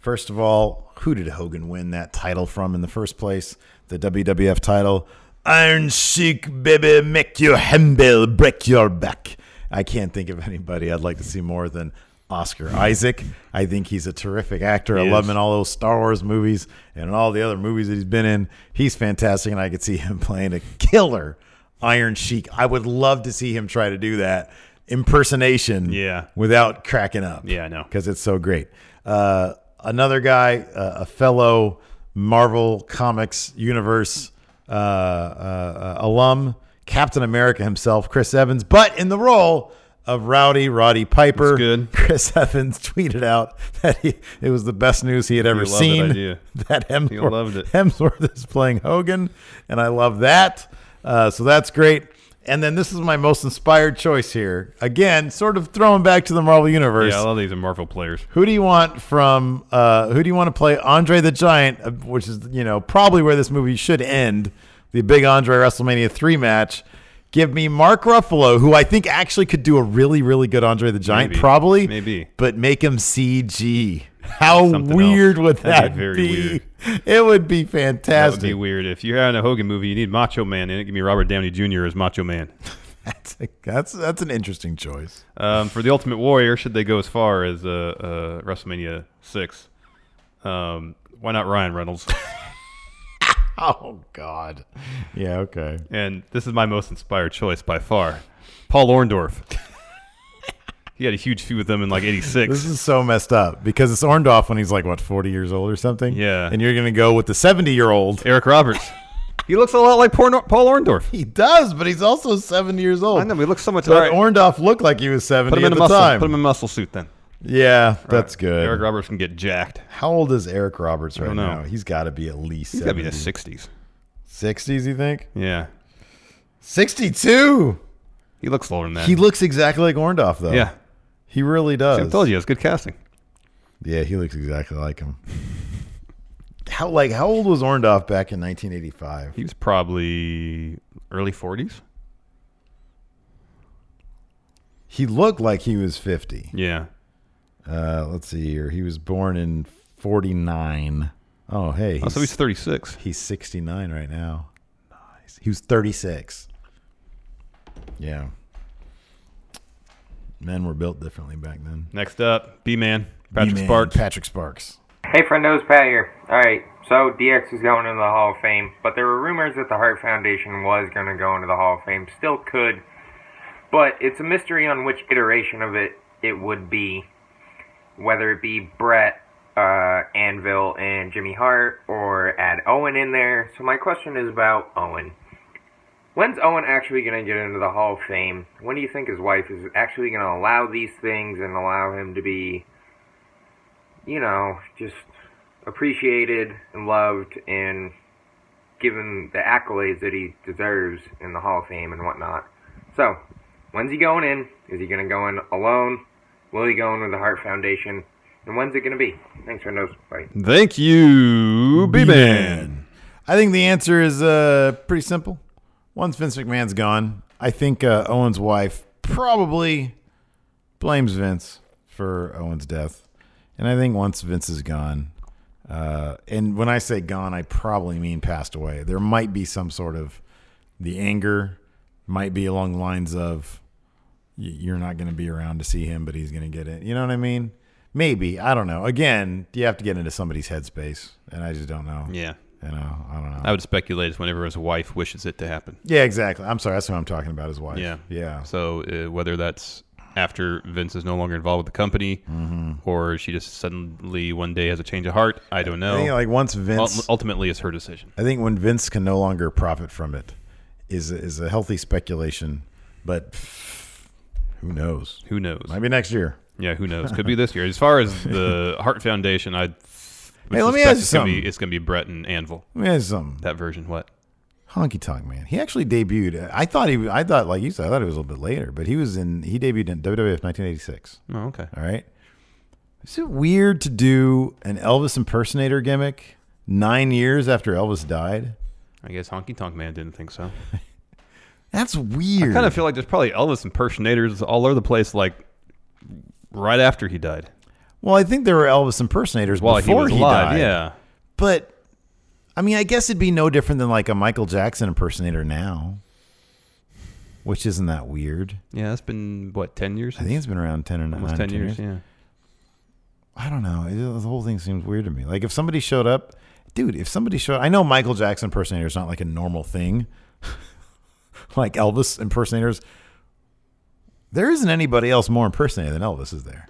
First of all, who did Hogan win that title from in the first place? The WWF title. Iron Sheik, baby, make you humble, break your back. I can't think of anybody I'd like to see more than Oscar Isaac. I think he's a terrific actor. I He love is. him in all those Star Wars movies and all the other movies that he's been in. He's fantastic, and I could see him playing a killer Iron Sheik. I would love to see him try to do that impersonation Yeah. without cracking up. Yeah, I know. Because it's so great. Uh, another guy, uh, a fellow Marvel Comics universe uh, uh, uh, alum, Captain America himself, Chris Evans, but in the role of Rowdy Roddy Piper. That's good. Chris Evans tweeted out that he, it was the best news he had ever loved that seen. idea. That He loved it. Hemsworth is playing Hogan, and I love that. Uh, so that's great. And then this is my most inspired choice here. Again, sort of throwing back to the Marvel Universe. Yeah, I love these Marvel players. Who do you want from? Uh, who do you want to play Andre the Giant? uh, Which is you know probably where this movie should end. The big Andre WrestleMania three match. Give me Mark Ruffalo, who I think actually could do a really really good Andre the Giant, Maybe. probably. Maybe. but make him CG. How Something weird else. would That'd be very be? It would be That fantastic. would be weird. If you're having a Hogan movie, you need Macho Man in it. Give me Robert Downey Jr. as Macho Man. That's that's that's an interesting choice. Um, for the Ultimate Warrior, should they go as far as uh, uh, WrestleMania six? Um, why not Ryan Reynolds? Oh God. Yeah. Okay. and this is my most inspired choice by far, Paul Orndorff. He had a huge feud with them in like '86. This is so messed up because it's Orndorff when he's like what forty years old or something. Yeah. and you're gonna go with the seventy year old Eric Roberts. He looks a lot like Paul Paul Orndorff. He does, but he's also seventy years old. I know. He looks so much. But right. Orndorff looked like he was seventy Put him at in a the muscle. time. Put him in a muscle suit then. Yeah, that's good. Eric Roberts can get jacked. How old is Eric Roberts right now? He's got to be at least. He's got to be in the 60s. 60s, you think? Yeah. 62. He looks older than that. He looks exactly like Orndorff, though. Yeah. He really does. See, I told you, it's good casting. Yeah, he looks exactly like him. How like how old was Orndorff back in 1985? He was probably early 40s. He looked like he was 50. Yeah. Uh, let's see here. He was born in 49. Oh, hey. Oh, so he's 36. He's 69 right now. Nice. He was 36. Yeah. Men were built differently back then. Next up, B Man, Patrick B-Man, Sparks. Patrick Sparks. Hey, friendos, Pat here. Alright, so DX is going into the Hall of Fame, but there were rumors that the Hart Foundation was going to go into the Hall of Fame. Still could, but it's a mystery on which iteration of it it would be. Whether it be Bret, uh, Anvil, and Jimmy Hart, or add Owen in there. So my question is about Owen. When's Owen actually going to get into the Hall of Fame? When do you think his wife is actually going to allow these things and allow him to be you know, just appreciated and loved and given the accolades that he deserves in the Hall of Fame and whatnot. So, when's he going in? Is he going to go in alone? Will he go in with the Hart Foundation? And when's it going to be? Thanks for those. Bye. Thank you, B Man. I think the answer is uh, pretty simple. Once Vince McMahon's gone, I think uh, Owen's wife probably blames Vince for Owen's death. And I think once Vince is gone, uh, and when I say gone, I probably mean passed away. There might be some sort of the anger might be along the lines of you're not going to be around to see him, but he's going to get it. You know what I mean? Maybe I don't know. Again, you have to get into somebody's headspace, and I just don't know. Yeah. You know, I don't know. I would speculate it's whenever his wife wishes it to happen. Yeah, exactly. I'm sorry. That's what I'm talking about. His wife. Yeah. Yeah. So uh, whether that's after Vince is no longer involved with the company, Mhm. or she just suddenly one day has a change of heart, I don't know. I think, like, once Vince- Ul- ultimately, it's her decision. I think when Vince can no longer profit from it is is a healthy speculation, but who knows? Who knows? Might be next year. Yeah, who knows? Could be this year. As far as the Hart Foundation, I. Hey, let me ask you it's gonna be something. it's gonna be Bret and Anvil. Let me ask you something. That version, what? Honky Tonk Man. He actually debuted. I thought he. I thought like you said. I thought it was a little bit later, but he was in. He debuted in WWF 1986. Oh, okay. All right. Is it weird to do an Elvis impersonator gimmick nine years after Elvis died? I guess Honky Tonk Man didn't think so. That's weird. I kind of feel like there's probably Elvis impersonators all over the place, like right after he died. Well, I think there were Elvis impersonators While he before was he, alive, died. yeah. But I mean, I guess it'd be no different than like a Michael Jackson impersonator now, which isn't that weird. Yeah, it's been what ten years. I think it's been around ten or nine, almost ten years. Yeah. I don't know. It, the whole thing seems weird to me. Like if somebody showed up, dude. If somebody showed, I know Michael Jackson impersonator is not like a normal thing. like Elvis impersonators, there isn't anybody else more impersonated than Elvis, is there?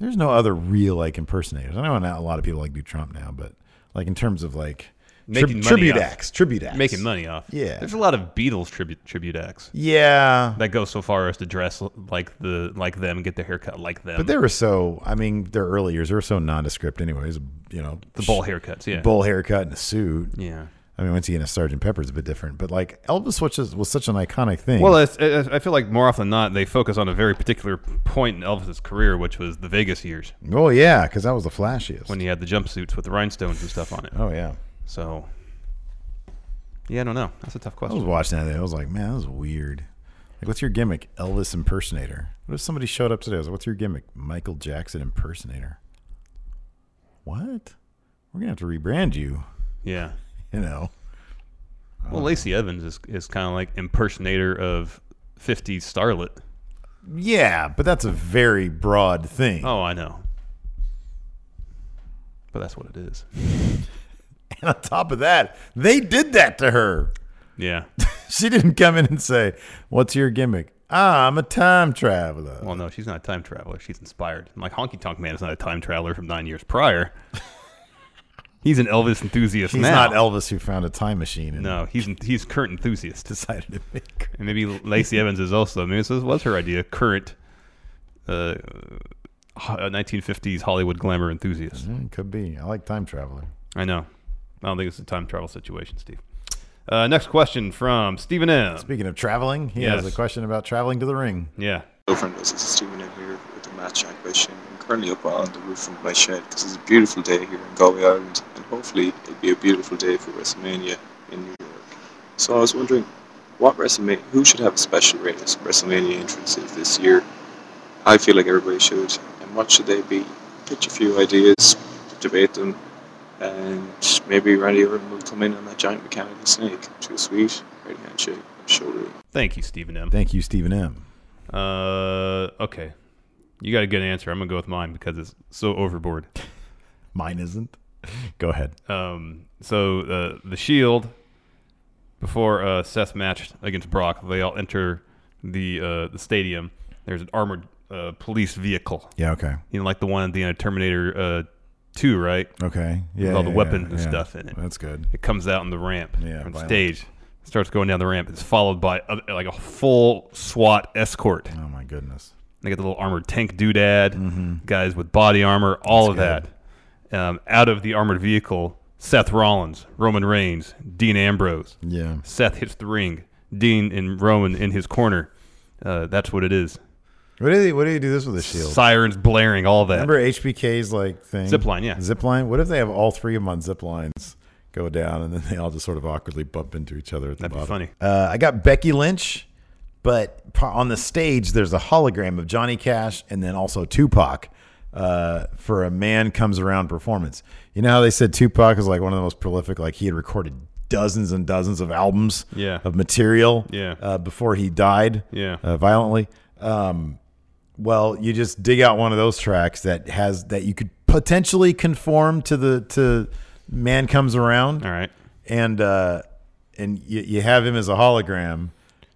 There's no other real like impersonators. I know not a lot of people like do Trump now, but like in terms of like tri- money tribute off- acts, tribute acts, making money off. Yeah, there's a lot of Beatles tribute tribute acts. Yeah, that go so far as to dress like the like them, get their haircut like them. But they were so. I mean, their early years they were so nondescript, anyways. You know, The bowl haircuts, yeah. bowl haircut and a suit. Yeah. I mean, once you get a Sergeant Pepper, it's a bit different. But like Elvis, which is, was such an iconic thing. Well, it's, it's, I feel like more often than not, they focus on a very particular point in Elvis's career, which was the Vegas years. oh yeah, because that was the flashiest. when he had the jumpsuits with the rhinestones and stuff on it. Oh yeah. So, yeah, I don't know. That's a tough question. I was watching that. I was like, man, that was weird. Like, what's your gimmick? Elvis impersonator. What if somebody showed up today? I was like, what's your gimmick? Michael Jackson impersonator. What? We're gonna have to rebrand you. Yeah. You know. Well, Lacey Evans is, is kind of like impersonator of 50s starlet. Yeah, but that's a very broad thing. Oh, I know. But that's what it is. And on top of that, they did that to her. Yeah. she didn't come in and say, "What's your gimmick?" Ah, I'm a time traveler. Well, no, she's not a time traveler. She's inspired. Like Honky Tonk Man is not a time traveler from nine years prior. He's an Elvis enthusiast He's now. not Elvis who found a time machine. And No, he's he's current enthusiast. Decided to make. And maybe Lacey Evans is also. Maybe this was her idea. Current uh, ho- uh, 1950s Hollywood glamour enthusiast. Mm, could be. I like time traveler. I know. I don't think it's a time travel situation, Steve. Uh, next question from Stephen M. Speaking of traveling, he Yes. has a question about traveling to the ring. Yeah. Hello, friend. This is Stephen in here with a Matt Chat question. I'm currently up on the roof of my shed because it's a beautiful day here in Galway, Ireland, and hopefully it'll be a beautiful day for WrestleMania in New York. So I was wondering, what WrestleMania, who should have a special race WrestleMania entrances this year? I feel like everybody should. And what should they be? Pitch a few ideas, debate them, and maybe Randy Orton will come in on that giant mechanical snake. Too sweet, right handshake, shoulder. Thank you, Stephen M. Thank you, Stephen M. Uh, okay. You got a good answer. I'm gonna go with mine because it's so overboard. Mine isn't. Go ahead. Um, so uh, the Shield before uh, Seth matched against Brock, they all enter the uh, the stadium. There's an armored uh, police vehicle. Yeah, okay. You know, like the one at the end of Terminator uh, Two, right? Okay. With Yeah, all the yeah, weapons yeah, and yeah. stuff in it. That's good. It comes out on the ramp, Yeah, on the violent. stage. Starts going down the ramp. It's followed by uh, like a full SWAT escort. Oh my goodness! They got the little armored tank doodad, guys with body armor, all Mm-hmm. That's of that. Um, out of the armored vehicle, Seth Rollins, Roman Reigns, Dean Ambrose. Yeah. Seth hits the ring. Dean and Roman in his corner. Uh, that's what it is. What do they? What do you do this with a shield? Sirens blaring, all that. Remember HBK's like thing? Zipline, yeah. Zipline. What if they have all three of them on zip lines go down and then they all just sort of awkwardly bump into each other at the That'd be funny. Uh, I got Becky Lynch, but on the stage there's a hologram of Johnny Cash and then also Tupac uh, for a Man Comes Around performance. You know how they said Tupac is like one of the most prolific? Like he had recorded dozens and dozens of albums Yeah. of material Yeah. uh, before he died Yeah. uh, violently. Um, well, you just dig out one of those tracks that has that you could potentially conform to the to Man Comes Around. All right. And uh and you, you have him as a hologram,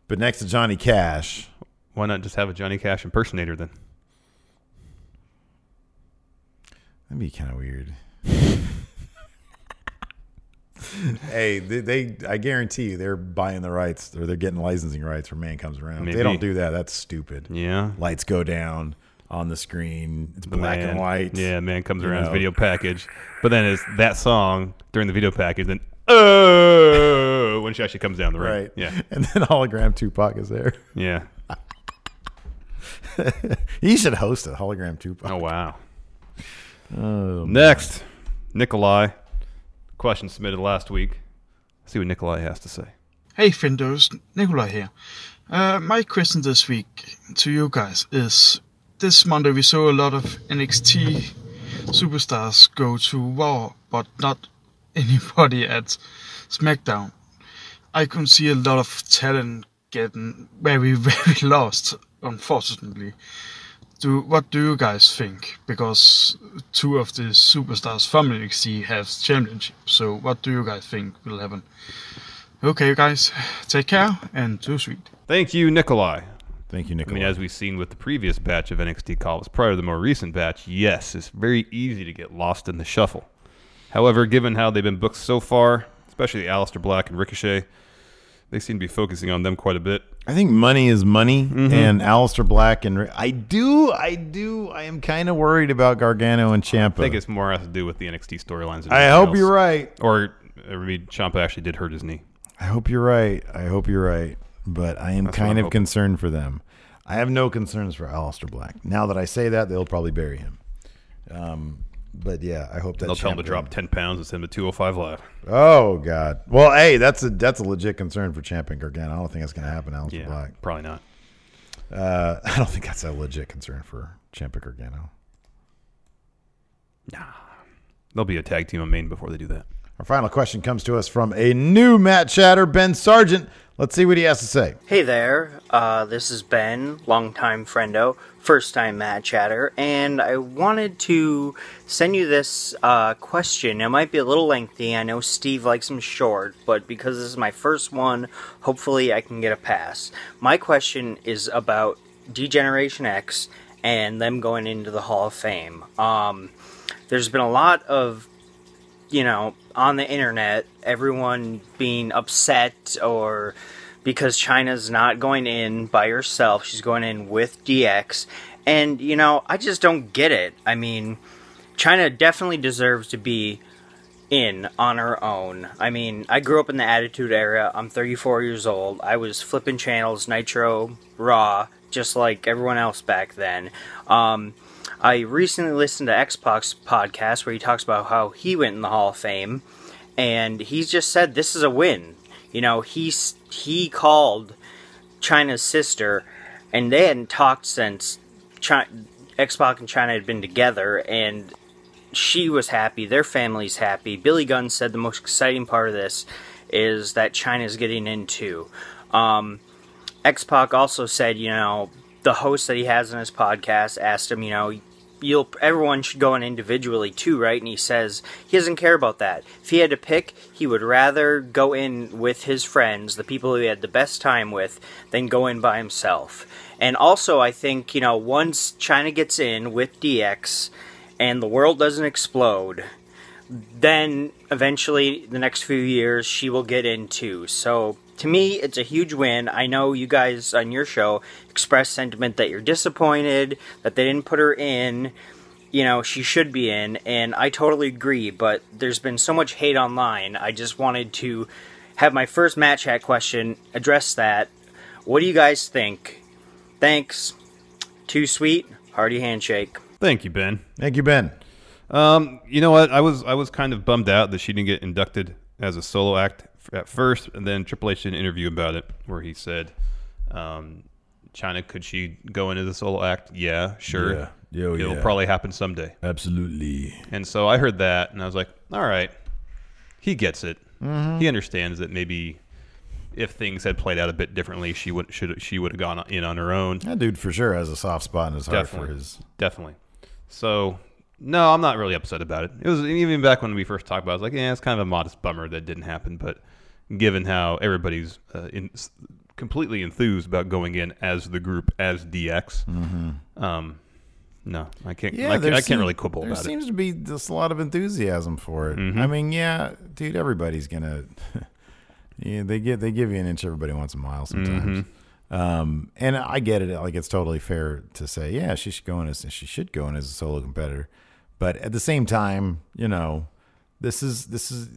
but next to Johnny Cash. Why not just have a Johnny Cash impersonator then? That'd be kind of weird. hey, they, they I guarantee you they're buying the rights or they're getting licensing rights for Man Comes Around. If Maybe. they don't do that, that's stupid. Yeah. Lights go down on the screen. It's The black man- and white. Yeah, man comes You around know. video package. But then it's that song during the video package, then oh when she actually comes down the ring. Right. Yeah. And then hologram Tupac is there. Yeah. he should host a hologram Tupac. Oh wow. Oh, Next, Nikolai. Question submitted last week. Let's see what Nikolai has to say. Hey Finders, Nikolai here. Uh, my question this week to you guys is this Monday we saw a lot of NXT superstars go to Raw, but not anybody at SmackDown. I can see a lot of talent getting very, very lost, unfortunately. Do what do you guys think? Because two of the superstars from NXT have championships. So what do you guys think will happen? Okay, guys, take care and do sweet. Thank you, Nikolai. Thank you, I Nikolai. mean, as we've seen with the previous batch of NXT calls prior to the more recent batch, yes, it's very easy to get lost in the shuffle. However, given how they've been booked so far, especially Aleister Black and Ricochet, they seem to be focusing on them quite a bit. I think money is money, Mhm. and Aleister Black and I do, I do, I am kind of worried about Gargano and Ciampa. I think it's more has to do with the NXT storylines. I hope else. you're right. Or, I mean, Ciampa actually did hurt his knee. I hope you're right. I hope you're right. But I am That's kind of hoping. concerned for them. I have no concerns for Aleister Black. Now that I say that, they'll probably bury him. Um, but yeah, I hope that They'll tell him to drop 10 pounds and send him to 205 Live. Oh God. Well, hey, that's a that's a legit concern for Champion Gargano. I don't think that's going to happen. Aleister Yeah, Black. probably not. Uh, I don't think that's a legit concern for Champion Gargano. Nah. They'll be a tag team on main before they do that. Our final question comes to us from a new Matt Chatter, Ben Sargent. Let's see what he has to say. Hey there, uh, this is Ben, longtime friendo, first time Matt Chatter, and I wanted to send you this uh, question. It might be a little lengthy. I know Steve likes them short, but because this is my first one, hopefully I can get a pass. My question is about D-Generation X and them going into the Hall of Fame. Um, there's been a lot of you know, on the internet, everyone being upset or because Chyna's not going in by herself, she's going in with DX. And, you know, I just don't get it. I mean, Chyna definitely deserves to be in on her own. I mean, I grew up in the Attitude Era. I'm 34 years old. I was flipping channels, Nitro, Raw, just like everyone else back then. Um, I recently listened to X-Pac's podcast where he talks about how he went in the Hall of Fame, and he's just said this is a win. You know, he's he called Chyna's sister, and they hadn't talked since Chyna, X-Pac and Chyna had been together, and she was happy. Their family's happy. Billy Gunn said the most exciting part of this is that Chyna's getting into. Um, X Pac also said, you know, the host that he has on his podcast asked him, you know, you'll everyone should go in individually too, right? And he says he doesn't care about that. If he had to pick, he would rather go in with his friends, the people he had the best time with, than go in by himself. And also, I think you know, once Chyna gets in with DX, and the world doesn't explode, then eventually the next few years she will get into. So to me, it's a huge win. I know you guys on your show expressed sentiment that you're disappointed that they didn't put her in. You know, she should be in, and I totally agree, but there's been so much hate online. I just wanted to have my first Matt Chat question address that. What do you guys think? Thanks. Too sweet. Hearty handshake. Thank you, Ben. Thank you, Ben. Um, you know what? I was I was kind of bummed out that she didn't get inducted as a solo act at first, and then Triple H did an interview about it where he said, um, "Chyna, could she go into the solo act? Yeah, sure. Yeah. Yo, It'll yeah. probably happen someday." Absolutely. And so I heard that, and I was like, "All right, he gets it. Mhm. He understands that maybe." If things had played out a bit differently, she would should she would have gone in on her own. That dude for sure has a soft spot in his heart for his. Definitely. So, no, I'm not really upset about it. It was even back when we first talked about. it, I was like, yeah, it's kind of a modest bummer that didn't happen. But given how everybody's uh, in, completely enthused about going in as the group as DX, Mhm. um, no, I can't. Yeah, I, there can't, I can't seem- really quibble there about it. seems to be just a lot of enthusiasm for it. Mhm. I mean, yeah, dude, everybody's gonna. yeah, they give they give you an inch. Everybody wants a mile sometimes. Mm-hmm. Um, and I get it. Like it's totally fair to say, yeah, she should go in as she should go in as a solo competitor. But at the same time, you know, this is this is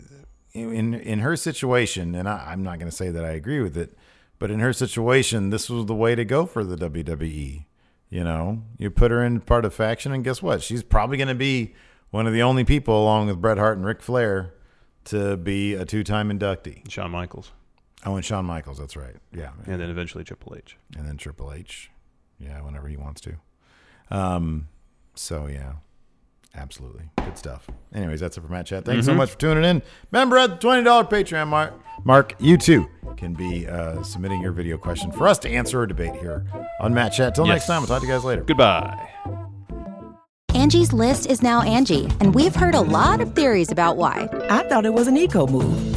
in in her situation, and I, I'm not going to say that I agree with it, but in her situation, this was the way to go for the WWE. You know, you put her in part of faction, and guess what? She's probably going to be one of the only people, along with Bret Hart and Ric Flair, to be a two-time inductee. Shawn Michaels. Oh, and Shawn Michaels. That's right. Yeah, and then eventually Triple H. and then Triple H. Yeah, whenever he wants to. Um, so yeah, absolutely good stuff. Anyways, that's it for Matt Chat. Thanks so Mhm. much for tuning in. Remember at the twenty dollar Patreon mark, mark, you too can be uh, submitting your video question for us to answer or debate here on Matt Chat. Till next time, we'll talk to you guys later. Goodbye. Angie's list is now Angi, and we've heard a lot of theories about why. I thought it was an eco move.